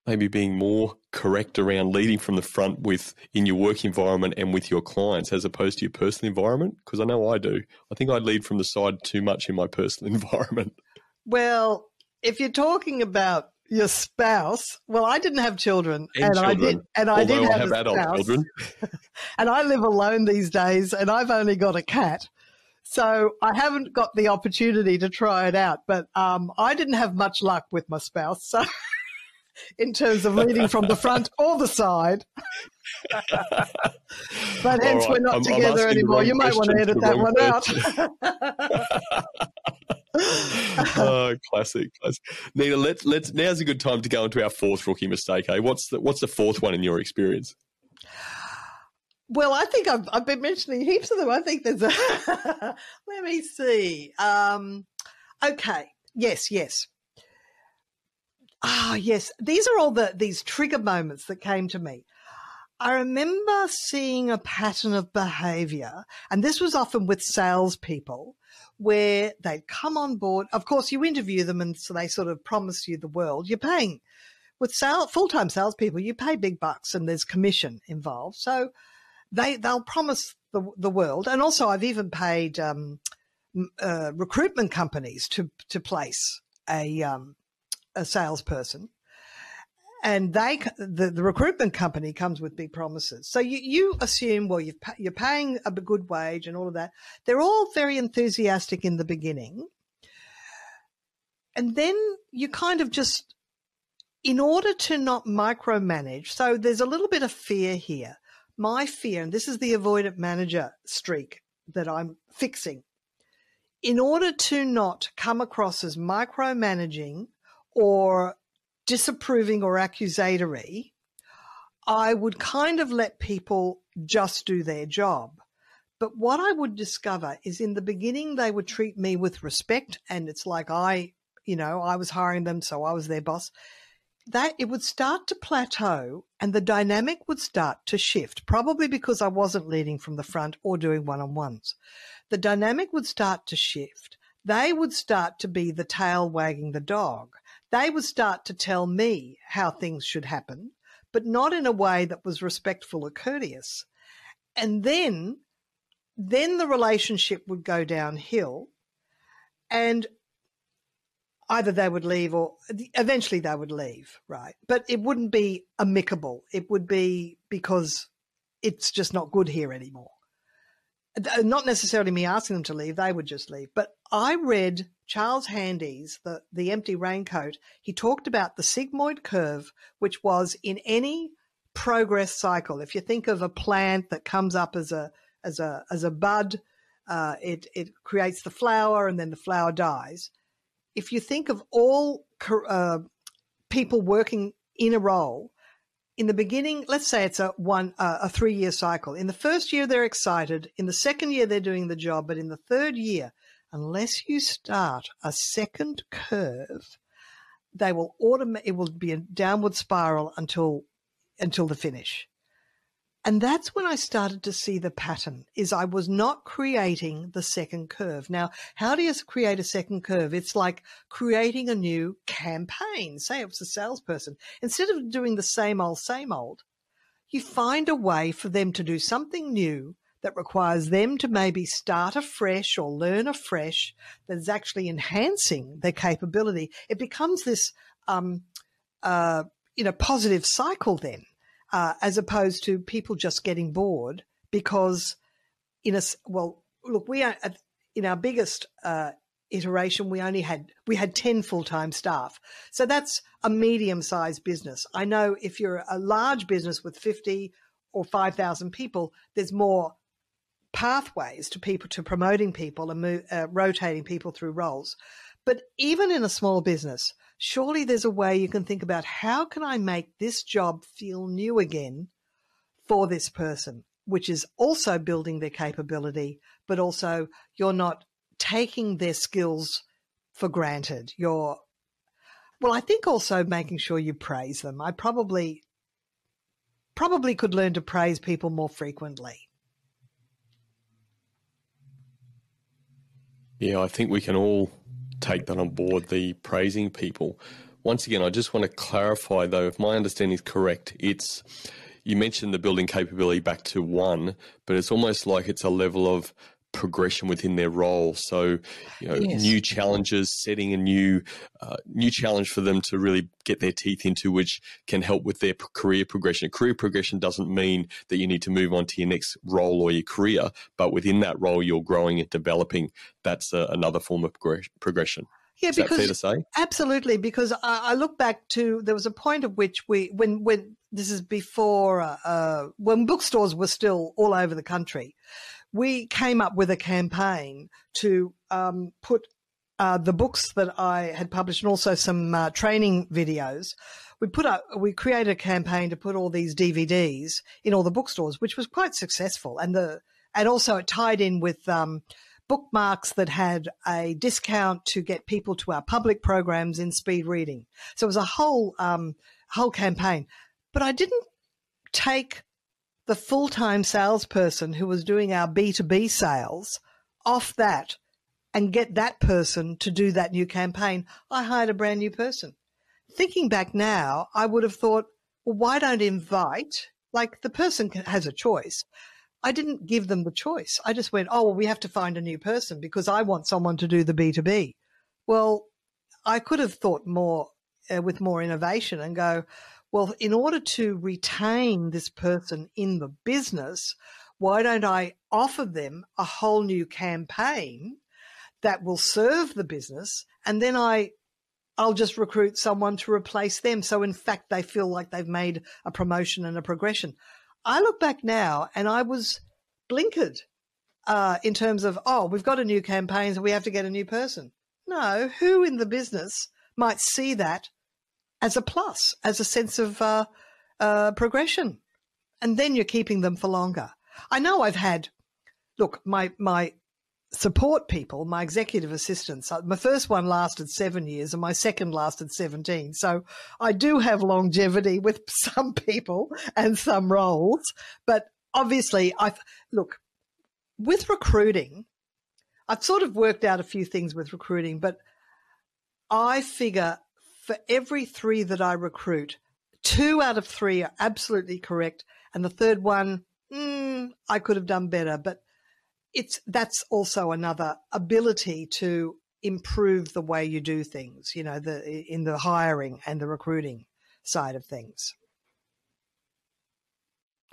maybe being more correct around leading from the front with in your work environment and with your clients as opposed to your personal environment? Because I know I do. I think I lead from the side too much in my [laughs] personal environment. Well, if you're talking about your spouse, well, I didn't have children, and, and children, I did, and I did have, I have adult spouse, children, [laughs] and I live alone these days, and I've only got a cat. So I haven't got the opportunity to try it out, but um, I didn't have much luck with my spouse. So [laughs] in terms of leading from the front or the side. [laughs] but hence right. we're not I'm, together I'm anymore. You might want to edit that one out. [laughs] oh, classic, classic. Nina, let's let's now's a good time to go into our fourth rookie mistake. Hey, What's the what's the fourth one in your experience? Well, I think I've I've been mentioning heaps of them. I think there's a [laughs] let me see. Um, okay. Yes, yes. Ah, yes. These are all the these trigger moments that came to me. I remember seeing a pattern of behavior, and this was often with salespeople, where they'd come on board. Of course, you interview them, and so they sort of promise you the world. You're paying with sale, full-time salespeople. You pay big bucks, and there's commission involved. So they they'll promise the the world, and also I've even paid um, uh, recruitment companies to to place a um, a salesperson. And they the, the recruitment company comes with big promises. So you, you assume well you you're paying a good wage and all of that. They're all very enthusiastic in the beginning. And then you kind of just in order to not micromanage so there's a little bit of fear here my fear and this is the avoidant manager streak that i'm fixing in order to not come across as micromanaging or disapproving or accusatory, I would kind of let people just do their job. But what I would discover is in the beginning, they would treat me with respect. And it's like I, you know, I was hiring them, so I was their boss. That it would start to plateau and the dynamic would start to shift, probably because I wasn't leading from the front or doing one on ones. The dynamic would start to shift. They would start to be the tail wagging the dog they would start to tell me how things should happen, but not in a way that was respectful or courteous. And then, then the relationship would go downhill and either they would leave or eventually they would leave, right? But it wouldn't be amicable. It would be because it's just not good here anymore. Not necessarily me asking them to leave, they would just leave. But I read Charles Handy's the, the Empty Raincoat. He talked about the sigmoid curve, which was in any progress cycle. If you think of a plant that comes up as a as a as a bud, uh, it it creates the flower and then the flower dies. If you think of all uh, people working in a role, in the beginning, let's say it's a one uh, a three year cycle. In the first year, they're excited. In the second year, they're doing the job. But in the third year, unless you start a second curve, they will automate. It will be a downward spiral until until the finish. And that's when I started to see the pattern is I was not creating the second curve. Now, how do you create a second curve? It's like creating a new campaign. Say it's a salesperson. Instead of doing the same old, same old, you find a way for them to do something new that requires them to maybe start afresh or learn afresh that's actually enhancing their capability. It becomes this, um, uh, you know, positive cycle then uh, as opposed to people just getting bored because in a well look we are in our biggest uh, iteration we only had we had 10 full-time staff. So that's a medium-sized business. I know if you're a large business with 50 or 5000 people there's more pathways to people to promoting people and uh, rotating people through roles but even in a small business surely there's a way you can think about how can I make this job feel new again for this person, which is also building their capability, but also you're not taking their skills for granted. You're, well, I think also making sure you praise them. I probably, probably could learn to praise people more frequently. Yeah, I think we can all take that on board, the praising people. Once again, I just want to clarify though, if my understanding is correct, it's you mentioned the building capability back to one, but it's almost like it's a level of progression within their role. So, you know, yes. new challenges, setting a new uh, new challenge for them to really get their teeth into, which can help with their career progression. Career progression doesn't mean that you need to move on to your next role or your career, but within that role, you're growing and developing. That's a, another form of progression. Yeah, Is because fair to say? absolutely. Because I, I, look back to there was a point at which we, when when this is before uh, uh, when bookstores were still all over the country, we came up with a campaign to um, put uh, the books that I had published and also some uh, training videos. We put up, we created a campaign to put all these DVDs in all the bookstores, which was quite successful. And the, and also it tied in with, um, bookmarks that had a discount to get people to our public programs in speed reading. So it was a whole, um, whole campaign. But I didn't take the full time salesperson who was doing our B2B sales off that and get that person to do that new campaign, I hired a brand new person. Thinking back now, I would have thought, well, why don't invite? Like the person has a choice. I didn't give them the choice. I just went, oh, well, we have to find a new person because I want someone to do the B2B. Well, I could have thought more uh, with more innovation and go, well, in order to retain this person in the business, why don't I offer them a whole new campaign that will serve the business? And then I, I'll just recruit someone to replace them. So in fact, they feel like they've made a promotion and a progression. I look back now and I was blinkered uh, in terms of, oh, we've got a new campaign, so we have to get a new person. No, who in the business might see that as a plus, as a sense of uh, uh, progression. And then you're keeping them for longer. I know I've had, look, my, my support people, my executive assistants, uh, my first one lasted seven years and my second lasted 17. So I do have longevity with [laughs] some people and some roles. But obviously, I've, look, with recruiting, I've sort of worked out a few things with recruiting, but I figure for every three that I recruit, two out of three are absolutely correct, and the third one, mm, I could have done better. But it's that's also another ability to improve the way you do things. You know, the in the hiring and the recruiting side of things.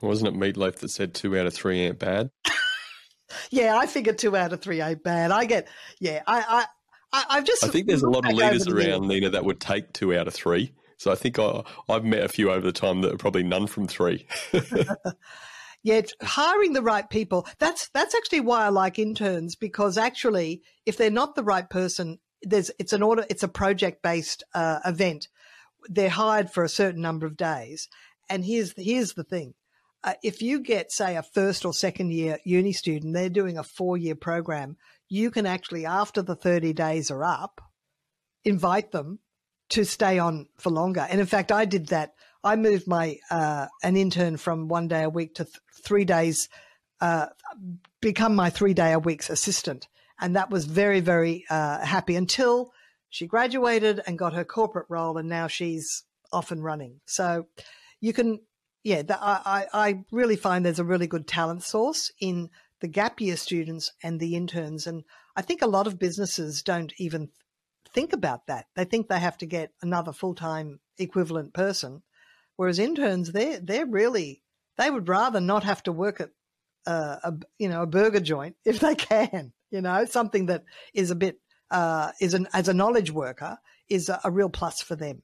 Wasn't it Meatloaf that said two out of three ain't bad? [laughs] yeah, I figure two out of three ain't bad. I get, yeah, I, I, have just. I think there's a lot of leaders around, Nina, that would take two out of three. So I think I, I've met a few over the time that are probably none from three. [laughs] yeah, hiring the right people. That's that's actually why I like interns because actually, if they're not the right person, there's it's an order. It's a project based uh, event. They're hired for a certain number of days, And here's here's the thing: uh, if you get, say, a first or second year uni student, they're doing a four year program. You can actually, after the thirty days are up, invite them to stay on for longer. And in fact, I did that. I moved my uh, an intern from one day a week to th- three days, uh, become my three day a week's assistant, and that was very very uh, happy until she graduated and got her corporate role, and now she's off and running. So you can, yeah, the, I, I really find there's a really good talent source in the gap year students and the interns. And I think a lot of businesses don't even think about that. They think they have to get another full time equivalent person, whereas interns, they're they're really they would rather not have to work at a you know a burger joint if they can. You know something that is a bit uh, is an as a knowledge worker is a, a real plus for them.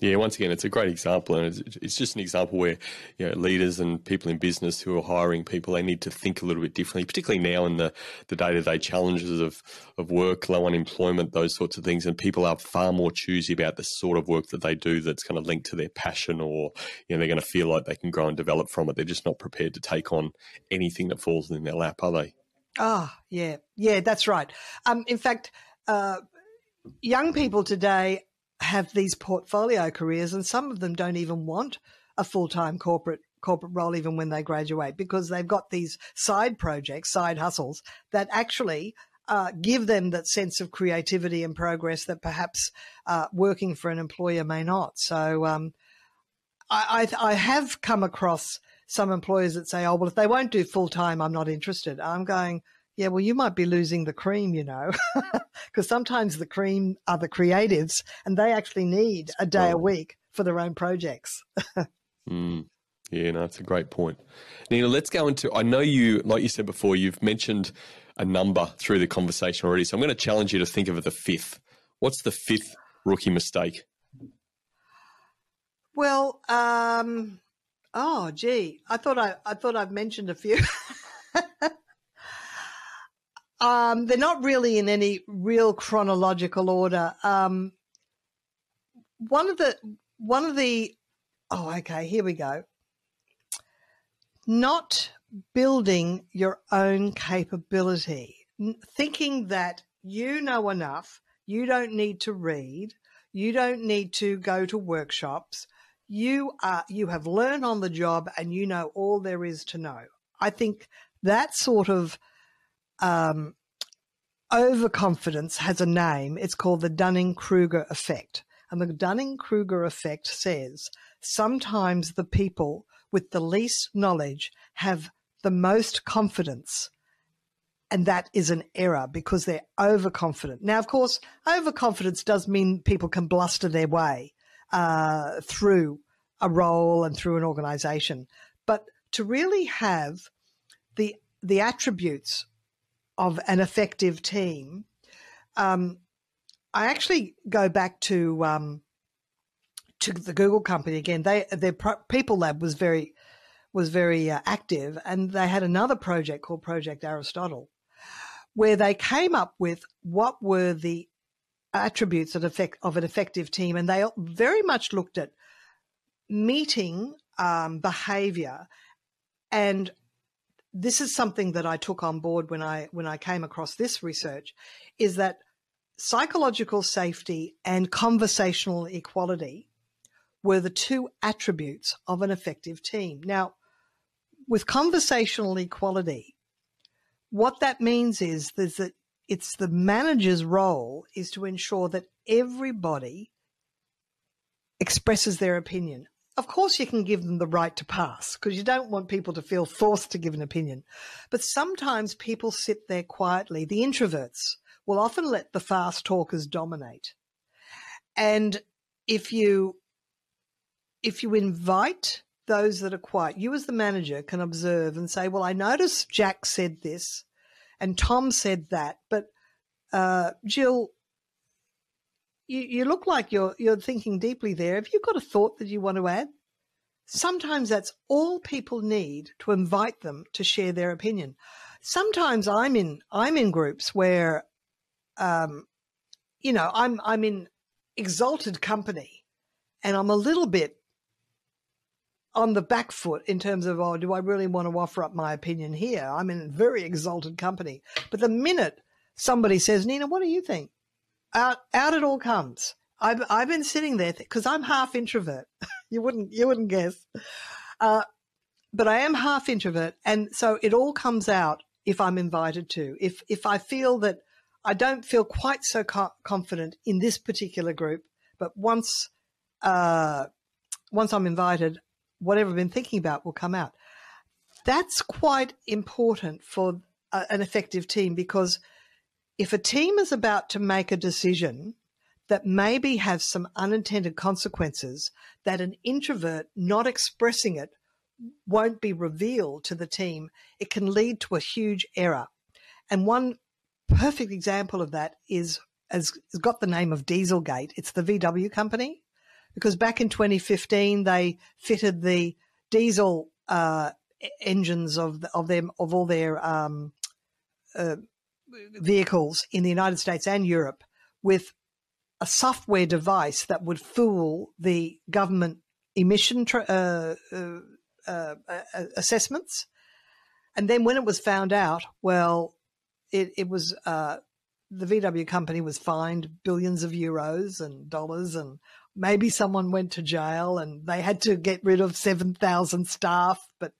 Yeah, once again, it's a great example, and it's, it's, just an example where you know leaders and people in business who are hiring people they need to think a little bit differently, particularly now in the the day to day challenges of of work, low unemployment, those sorts of things, and people are far more choosy about the sort of work that they do that's kind of linked to their passion, or you know they're going to feel like they can grow and develop from it. They're just not prepared to take on anything that falls in their lap, are they? Ah, oh, yeah, yeah, that's right. Um, in fact, uh, young people today have these portfolio careers, and some of them don't even want a full time corporate corporate role even when they graduate because they've got these side projects, side hustles that actually uh, give them that sense of creativity and progress that perhaps uh, working for an employer may not. So um, I, I, I, have come across some employers that say, "Oh, well, if they won't do full time, I'm not interested." I'm going, yeah, well, you might be losing the cream, you know, [laughs] because sometimes the cream are the creatives and they actually need a day a week for their own projects. [laughs] mm. Yeah, no, that's a great point. Nina, let's go into. I know you, like you said before, you've mentioned a number through the conversation already. So I'm going to challenge you to think of the fifth. What's the fifth rookie mistake? Well, um, oh, gee, I thought I, I thought I've mentioned a few. [laughs] Um, they're not really in any real chronological order. Um, one of the one of the oh okay here we go. Not building your own capability, thinking that you know enough, you don't need to read, you don't need to go to workshops. You are you have learned on the job and you know all there is to know. I think that sort of um, overconfidence has a name. It's called the Dunning Kruger effect. And the Dunning Kruger effect says sometimes the people with the least knowledge have the most confidence. And that is an error because they're overconfident. Now, of course, overconfidence does mean people can bluster their way uh, through a role and through an organization. But to really have the the attributes of an effective team, um, I actually go back to um, to the Google company again. They their Pro- People Lab was very was very uh, active, and they had another project called Project Aristotle, where they came up with what were the attributes of, effect, of an effective team, and they very much looked at meeting um, behavior and this is something that I took on board when I when I came across this research is that psychological safety and conversational equality were the two attributes of an effective team. Now, with conversational equality, what that means is, is that it's the manager's role is to ensure that everybody expresses their opinion of course you can give them the right to pass because you don't want people to feel forced to give an opinion. But sometimes people sit there quietly. The introverts will often let the fast talkers dominate. And if you if you invite those that are quiet, you as the manager can observe and say, "Well, I noticed Jack said this, and Tom said that, but uh, Jill, you, you look like you're you're thinking deeply there. Have you got a thought that you want to add? Sometimes that's all people need to invite them to share their opinion. Sometimes I'm in I'm in groups where, um, you know, I'm I'm in exalted company, and I'm a little bit on the back foot in terms of, oh, do I really want to offer up my opinion here? I'm in very exalted company. But the minute somebody says, Nina, what do you think? Out, out it all comes. I've, I've been sitting there because I'm half introvert. [laughs] you wouldn't, you wouldn't guess. Uh, but I am half introvert. And so it all comes out if I'm invited to. If, if I feel that I don't feel quite so co- confident in this particular group, but once, uh, once I'm invited, whatever I've been thinking about will come out. That's quite important for a, an effective team because if a team is about to make a decision that maybe has some unintended consequences, that an introvert not expressing it won't be revealed to the team, it can lead to a huge error. And one perfect example of that is has got the name of Dieselgate. It's the VW company because back in 2015 they fitted the diesel uh, engines of of them of all their um, uh, vehicles in the United States and Europe with a software device that would fool the government emission tra- uh, uh, uh, uh, assessments. And then when it was found out, well, it, it was the VW company was fined billions of euros and dollars and maybe someone went to jail and they had to get rid of 7,000 staff. But,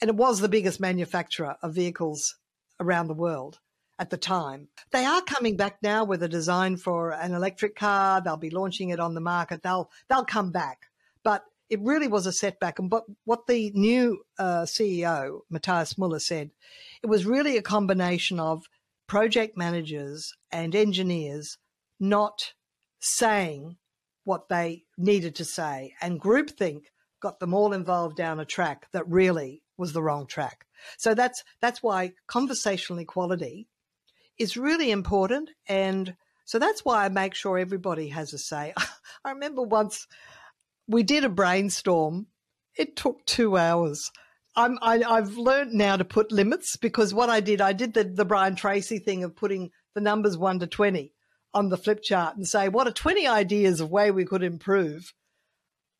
and it was the biggest manufacturer of vehicles around the world at the time. They are coming back now with a design for an electric car. They'll be launching it on the market. They'll, they'll come back. But it really was a setback. And but what the new uh, CEO, Matthias Muller, said, it was really a combination of project managers and engineers not saying what they needed to say. And groupthink got them all involved down a track that really was the wrong track. So that's that's why conversational equality is really important. And so that's why I make sure everybody has a say. [laughs] I remember once we did a brainstorm. It took two hours. I'm, I, have learned now to put limits because what I did, I did the, the Brian Tracy thing of putting the numbers one to 20 on the flip chart and say, what are 20 ideas of way we could improve?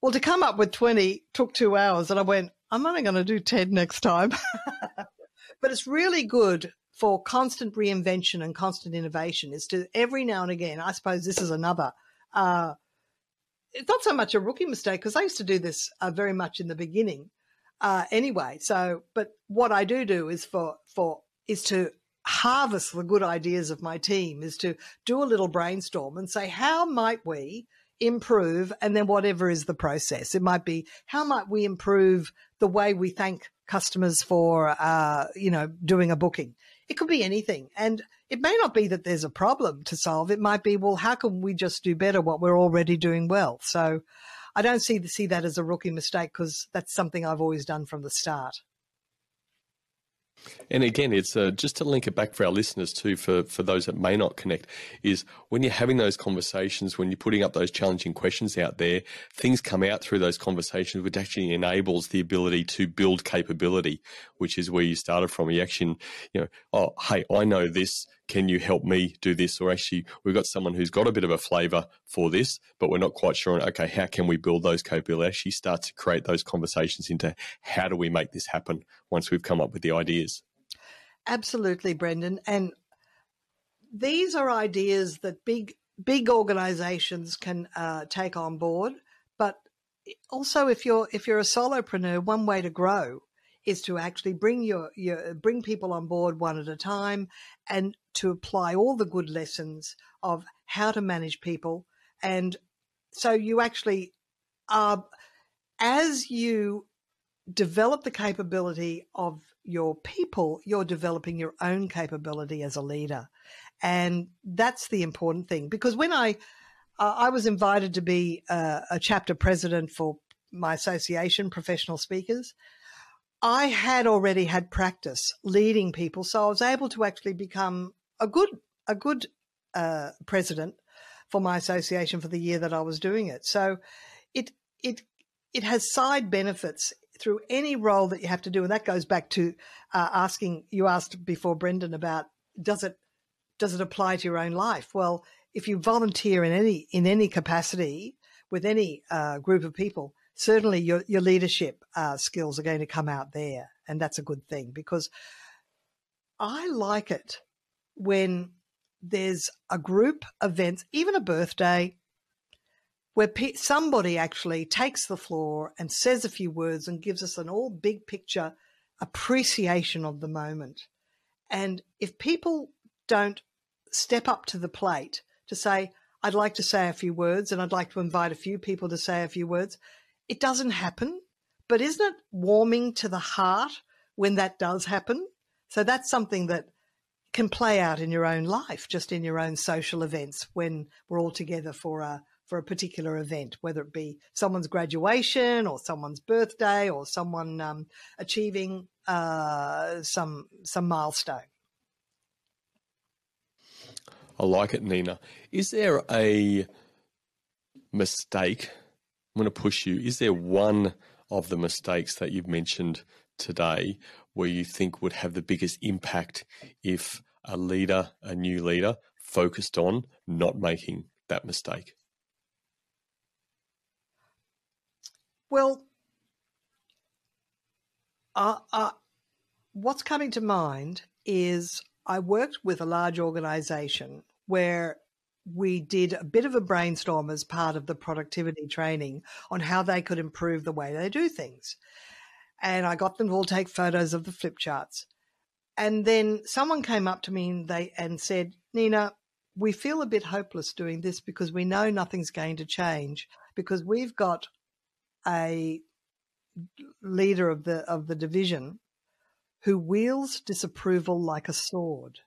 Well, to come up with 20 took two hours. And I went, I'm only going to do 10 next time. [laughs] but it's really good for constant reinvention and constant innovation is to every now and again, I suppose this is another, uh, it's not so much a rookie mistake because I used to do this uh, very much in the beginning. Uh, anyway, so, but what I do do is for, for, is to harvest the good ideas of my team is to do a little brainstorm and say, how might we improve? And then whatever is the process, it might be, how might we improve the way we thank customers for, uh, you know, doing a booking? It could be anything. And it may not be that there's a problem to solve. It might be, well, how can we just do better what we're already doing well? So I don't see, see that as a rookie mistake because that's something I've always done from the start. And again, it's uh, just to link it back for our listeners too, for, for those that may not connect, is when you're having those conversations, when you're putting up those challenging questions out there, things come out through those conversations, which actually enables the ability to build capability, which is where you started from. You actually, you know, oh, hey, I know this. Can you help me do this? Or actually, we've got someone who's got a bit of a flavor for this, but we're not quite sure okay, how can we build those capabilities? Actually start to create those conversations into how do we make this happen once we've come up with the ideas. Absolutely, Brendan. And these are ideas that big big organizations can uh, take on board. But also, if you're if you're a solopreneur, one way to grow is to actually bring your, your bring people on board one at a time, and to apply all the good lessons of how to manage people. And so you actually are as you develop the capability of your people, you're developing your own capability as a leader. And that's the important thing because when I, uh, I was invited to be a, a chapter president for my association, Professional Speakers. I had already had practice leading people, so I was able to actually become a good a good uh, president for my association for the year that I was doing it. So it it it has side benefits through any role that you have to do. And that goes back to uh, asking, you asked before, Brendan, about does it, does it apply to your own life? Well, if you volunteer in any, in any capacity, with any uh, group of people, certainly your, your leadership uh, skills are going to come out there. And that's a good thing because I like it when there's a group event, even a birthday, where pe- somebody actually takes the floor and says a few words and gives us an all big picture appreciation of the moment. And if people don't step up to the plate to say, I'd like to say a few words and I'd like to invite a few people to say a few words, it doesn't happen. But isn't it warming to the heart when that does happen? So that's something that can play out in your own life, just in your own social events when we're all together for a for a particular event, whether it be someone's graduation or someone's birthday or someone um, achieving uh, some some milestone. I like it, Nina. Is there a mistake? I'm going to push you. Is there one of the mistakes that you've mentioned today where you think would have the biggest impact if a leader, a new leader, focused on not making that mistake? Well, uh, uh, what's coming to mind is I worked with a large organization where we did a bit of a brainstorm as part of the productivity training on how they could improve the way they do things. And I got them to all take photos of the flip charts. And then someone came up to me and they and said, Nina, we feel a bit hopeless doing this because we know nothing's going to change because we've got a leader of the of the division who wields disapproval like a sword.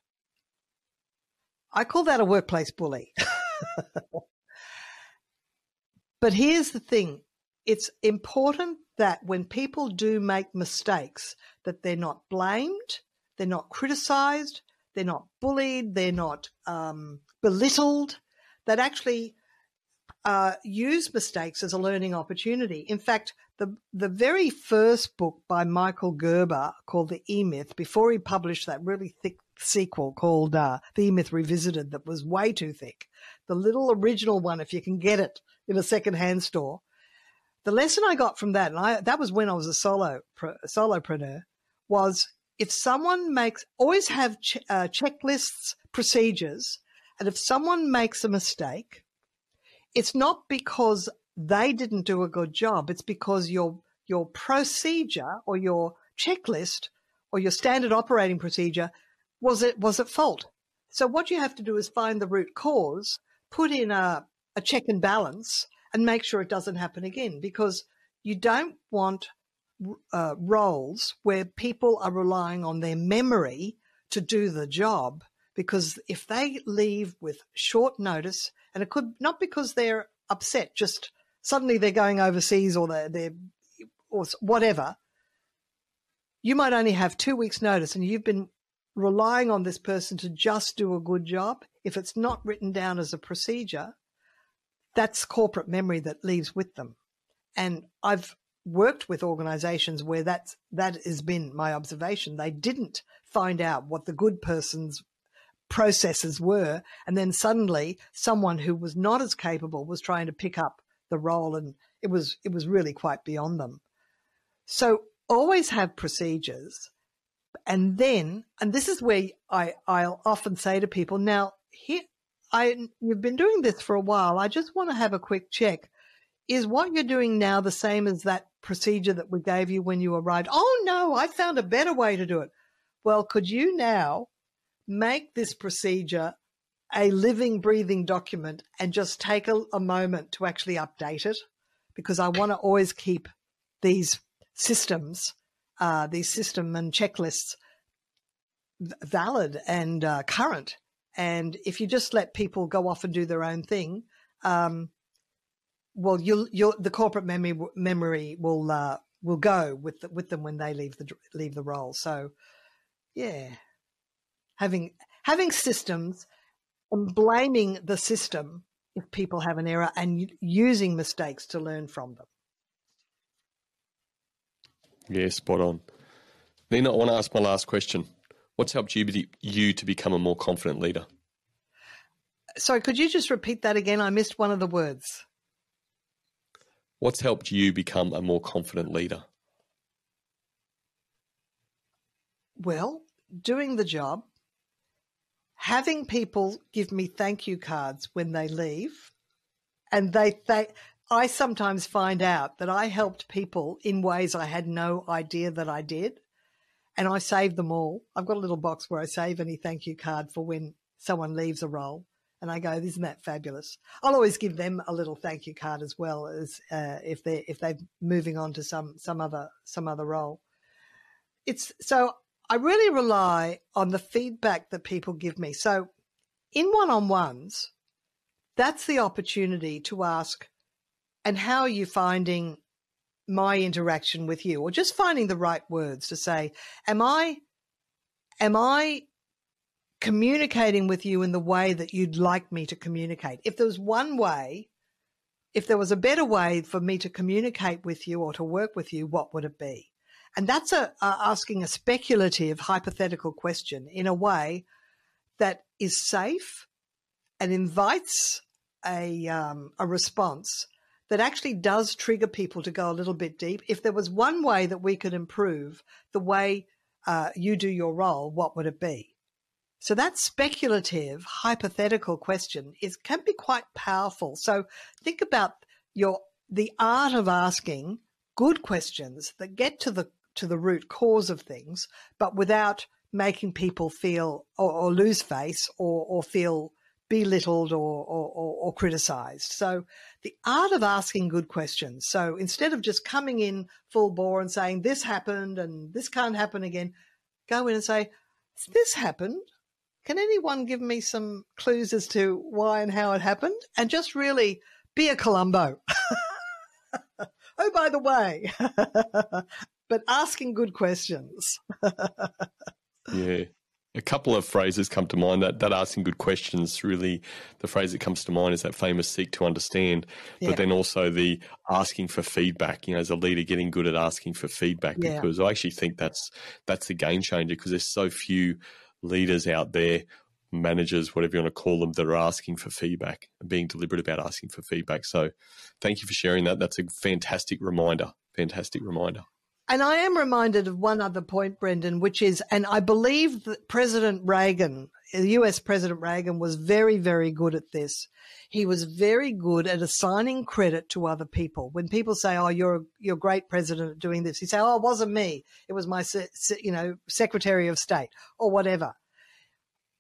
I call that a workplace bully. but here's the thing it's important that when people do make mistakes that they're not blamed, they're not criticized, they're not bullied, they're not um, belittled, that actually uh, use mistakes as a learning opportunity. In fact, the the very first book by Michael Gerber called The E Myth, before he published that really thick sequel called uh, The Myth Revisited, that was way too thick. The little original one, if you can get it in a secondhand store. The lesson I got from that, and I, that was when I was a solo solopreneur, was if someone makes always have ch- uh, checklists, procedures, and if someone makes a mistake, it's not because they didn't do a good job. It's because your your procedure or your checklist or your standard operating procedure was it was at fault. So what you have to do is find the root cause, put in a, a check and balance, and make sure it doesn't happen again. Because you don't want uh, roles where people are relying on their memory to do the job. Because if they leave with short notice, and it could not because they're upset, just suddenly they're going overseas or they're, they're or whatever. You might only have two weeks' notice, and you've been relying on this person to just do a good job. If it's not written down as a procedure, that's corporate memory that leaves with them. And I've worked with organizations where that's that has been my observation. They didn't find out what the good person's processes were. And then suddenly someone who was not as capable was trying to pick up the role and it was it was really quite beyond them. So always have procedures. And then, and this is where I, I'll often say to people, now here, I, you've been doing this for a while. I just want to have a quick check. Is what you're doing now the same as that procedure that we gave you when you arrived? Oh no, I found a better way to do it. Well, could you now make this procedure a living, breathing document and just take a, a moment to actually update it because I want to always keep these systems, uh, these system and checklists valid and uh, current. And if you just let people go off and do their own thing, um, well, you'll, you'll, the corporate memory memory will uh, will go with the, with them when they leave the leave the role. So, yeah, having having systems and blaming the system if people have an error and using mistakes to learn from them. Yeah, spot on. Nina, I want to ask my last question. What's helped you, you to become a more confident leader? Sorry, could you just repeat that again? I missed one of the words. What's helped you become a more confident leader? Well, doing the job, having people give me thank you cards when they leave, and they thank. I sometimes find out that I helped people in ways I had no idea that I did, and I save them all. I've got a little box where I save any thank you card for when someone leaves a role, and I go, "Isn't that fabulous?" I'll always give them a little thank you card as well as uh, if they if they're moving on to some some other some other role. It's so I really rely on the feedback that people give me. So in one on ones, that's the opportunity to ask, and how are you finding my interaction with you? Or just finding the right words to say, am I, am I communicating with you in the way that you'd like me to communicate? If there was one way, if there was a better way for me to communicate with you or to work with you, what would it be? And that's a, a asking a speculative hypothetical question in a way that is safe and invites a, um, a response that actually does trigger people to go a little bit deep. If there was one way that we could improve the way uh, you do your role, what would it be? So that speculative, hypothetical question is can be quite powerful. So think about your the art of asking good questions that get to the to the root cause of things, but without making people feel or, or lose face or, or feel belittled or, or, or, criticized. So the art of asking good questions. So instead of just coming in full bore and saying this happened and this can't happen again, go in and say, this happened. Can anyone give me some clues as to why and how it happened? And just really be a Columbo. [laughs] oh, by the way, [laughs] but asking good questions. [laughs] yeah. A couple of phrases come to mind. That that asking good questions really, the phrase that comes to mind is that famous seek to understand, yeah. but then also the asking for feedback. You know, as a leader, getting good at asking for feedback yeah. because I actually think that's that's the game changer because there's so few leaders out there, managers, whatever you want to call them, that are asking for feedback and being deliberate about asking for feedback. So, thank you for sharing that. That's a fantastic reminder. Fantastic reminder. And I am reminded of one other point, Brendan, which is, and I believe that President Reagan, US President Reagan was very, very good at this. He was very good at assigning credit to other people. When people say, "Oh, you're you're great president at doing this," he say, "Oh, it wasn't me. It was my you know Secretary of State or whatever."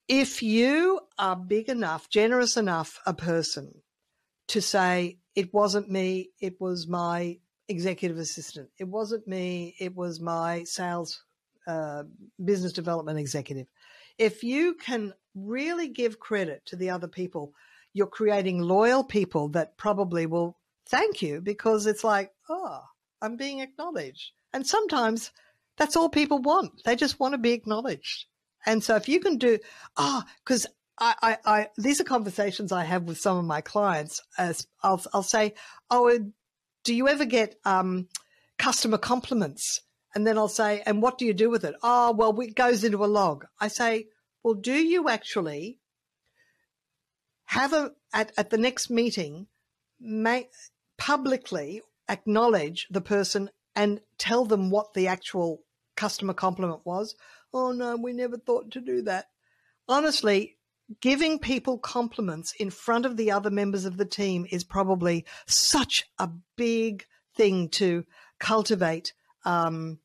If you are big enough, generous enough a person to say, "It wasn't me. It was my executive assistant. It wasn't me. It was my sales uh, business development executive. If you can really give credit to the other people, you're creating loyal people that probably will thank you because it's like, oh, I'm being acknowledged. And sometimes that's all people want. They just want to be acknowledged. And so if you can do, ah, oh, because I, I, I, these are conversations I have with some of my clients. As I'll, I'll say, oh, do you ever get um, customer compliments? And then I'll say, and what do you do with it? Oh, well, it goes into a log. I say, well, do you actually have a, at, at the next meeting, make, publicly acknowledge the person and tell them what the actual customer compliment was? Oh, no, we never thought to do that. Honestly, giving people compliments in front of the other members of the team is probably such a big thing to cultivate um,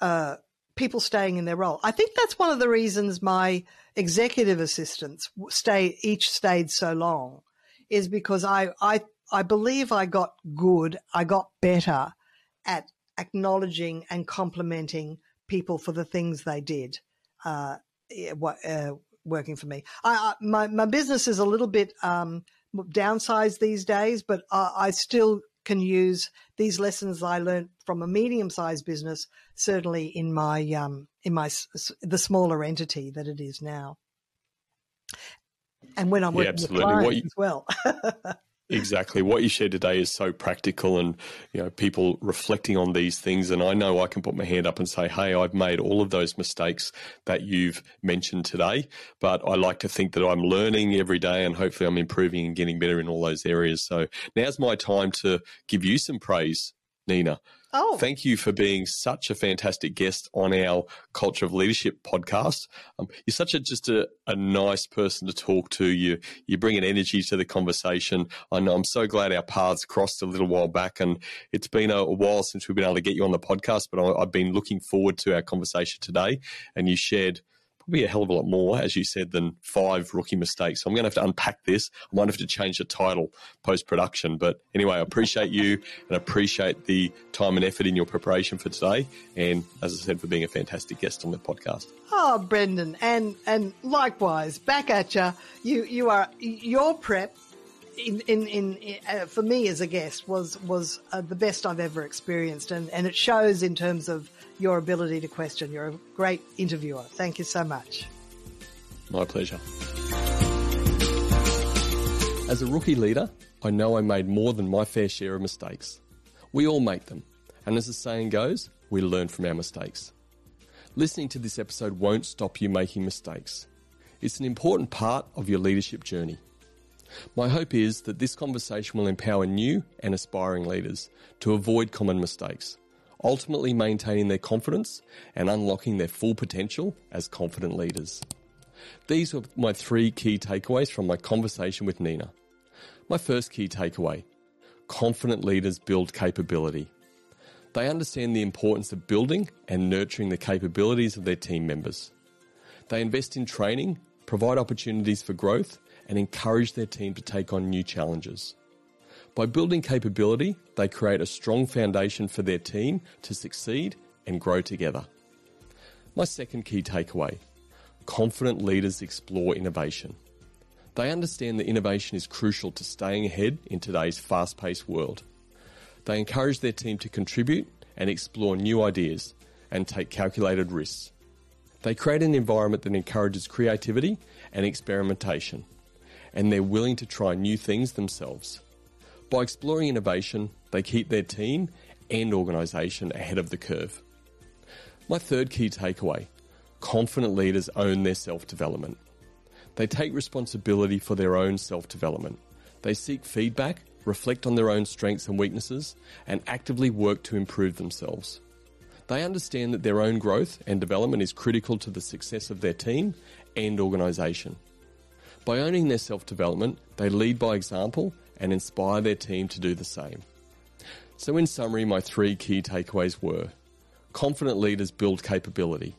uh, people staying in their role. I think that's one of the reasons my executive assistants stay each stayed so long is because I I I believe I got good, I got better at acknowledging and complimenting people for the things they did. Uh, uh, working for me. I, I, my my business is a little bit um, downsized these days, but I, I still can use these lessons I learned from a medium sized business certainly in my um, in my the smaller entity that it is now. And when I'm working with clients you, as well. [laughs] Exactly. What you shared today is so practical and, you know, people reflecting on these things. And I know I can put my hand up and say, hey, I've made all of those mistakes that you've mentioned today. But I like to think that I'm learning every day and hopefully I'm improving and getting better in all those areas. So now's my time to give you some praise, Nina. Oh. Thank you for being such a fantastic guest on our Culture of Leadership podcast. Um, you're such a just a, a nice person to talk to. You you bring an energy to the conversation. I know I'm so glad our paths crossed a little while back, and it's been a, a while since we've been able to get you on the podcast. But I, I've been looking forward to our conversation today, and you shared probably a hell of a lot more, as you said, than five rookie mistakes. So I'm going to have to unpack this. I might have to change the title post production. But anyway, I appreciate you and appreciate the time and effort in your preparation for today. And as I said, for being a fantastic guest on the podcast. Oh, Brendan, and and likewise, back at you. You you are your prep in, in, in, uh, for me as a guest was was uh, the best I've ever experienced, and and it shows in terms of your ability to question. You're a great interviewer. Thank you so much. My pleasure. As a rookie leader, I know I made more than my fair share of mistakes. We all make them, and as the saying goes, we learn from our mistakes. Listening to this episode won't stop you making mistakes. It's an important part of your leadership journey. My hope is that this conversation will empower new and aspiring leaders to avoid common mistakes ultimately maintaining their confidence and unlocking their full potential as confident leaders. These were my three key takeaways from my conversation with Nina. My first key takeaway confident leaders build capability. They understand the importance of building and nurturing the capabilities of their team members. They invest in training, provide opportunities for growth, and encourage their team to take on new challenges. By building capability, they create a strong foundation for their team to succeed and grow together. My second key takeaway confident leaders explore innovation. They understand that innovation is crucial to staying ahead in today's fast paced world. They encourage their team to contribute and explore new ideas and take calculated risks. They create an environment that encourages creativity and experimentation, and they're willing to try new things themselves. By exploring innovation, they keep their team and organisation ahead of the curve. My third key takeaway confident leaders own their self development. They take responsibility for their own self development. They seek feedback, reflect on their own strengths and weaknesses, and actively work to improve themselves. They understand that their own growth and development is critical to the success of their team and organisation. By owning their self development, they lead by example and inspire their team to do the same. So, in summary, my three key takeaways were confident leaders build capability,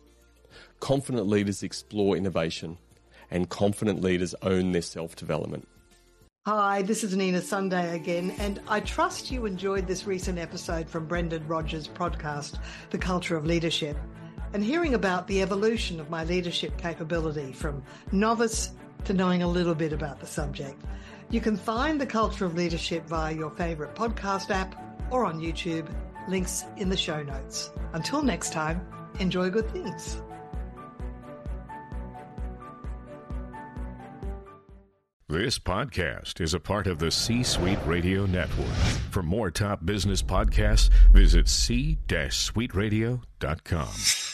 confident leaders explore innovation, and confident leaders own their self development. Hi, this is Nina Sunday again, and I trust you enjoyed this recent episode from Brendan Rogers' podcast, The Culture of Leadership, and hearing about the evolution of my leadership capability from novice to knowing a little bit about the subject. You can find the Culture of Leadership via your favourite podcast app or on YouTube. Links in the show notes. Until next time, enjoy good things. This podcast is a part of the C Suite Radio Network. For more top business podcasts, visit c-suiteradio.com.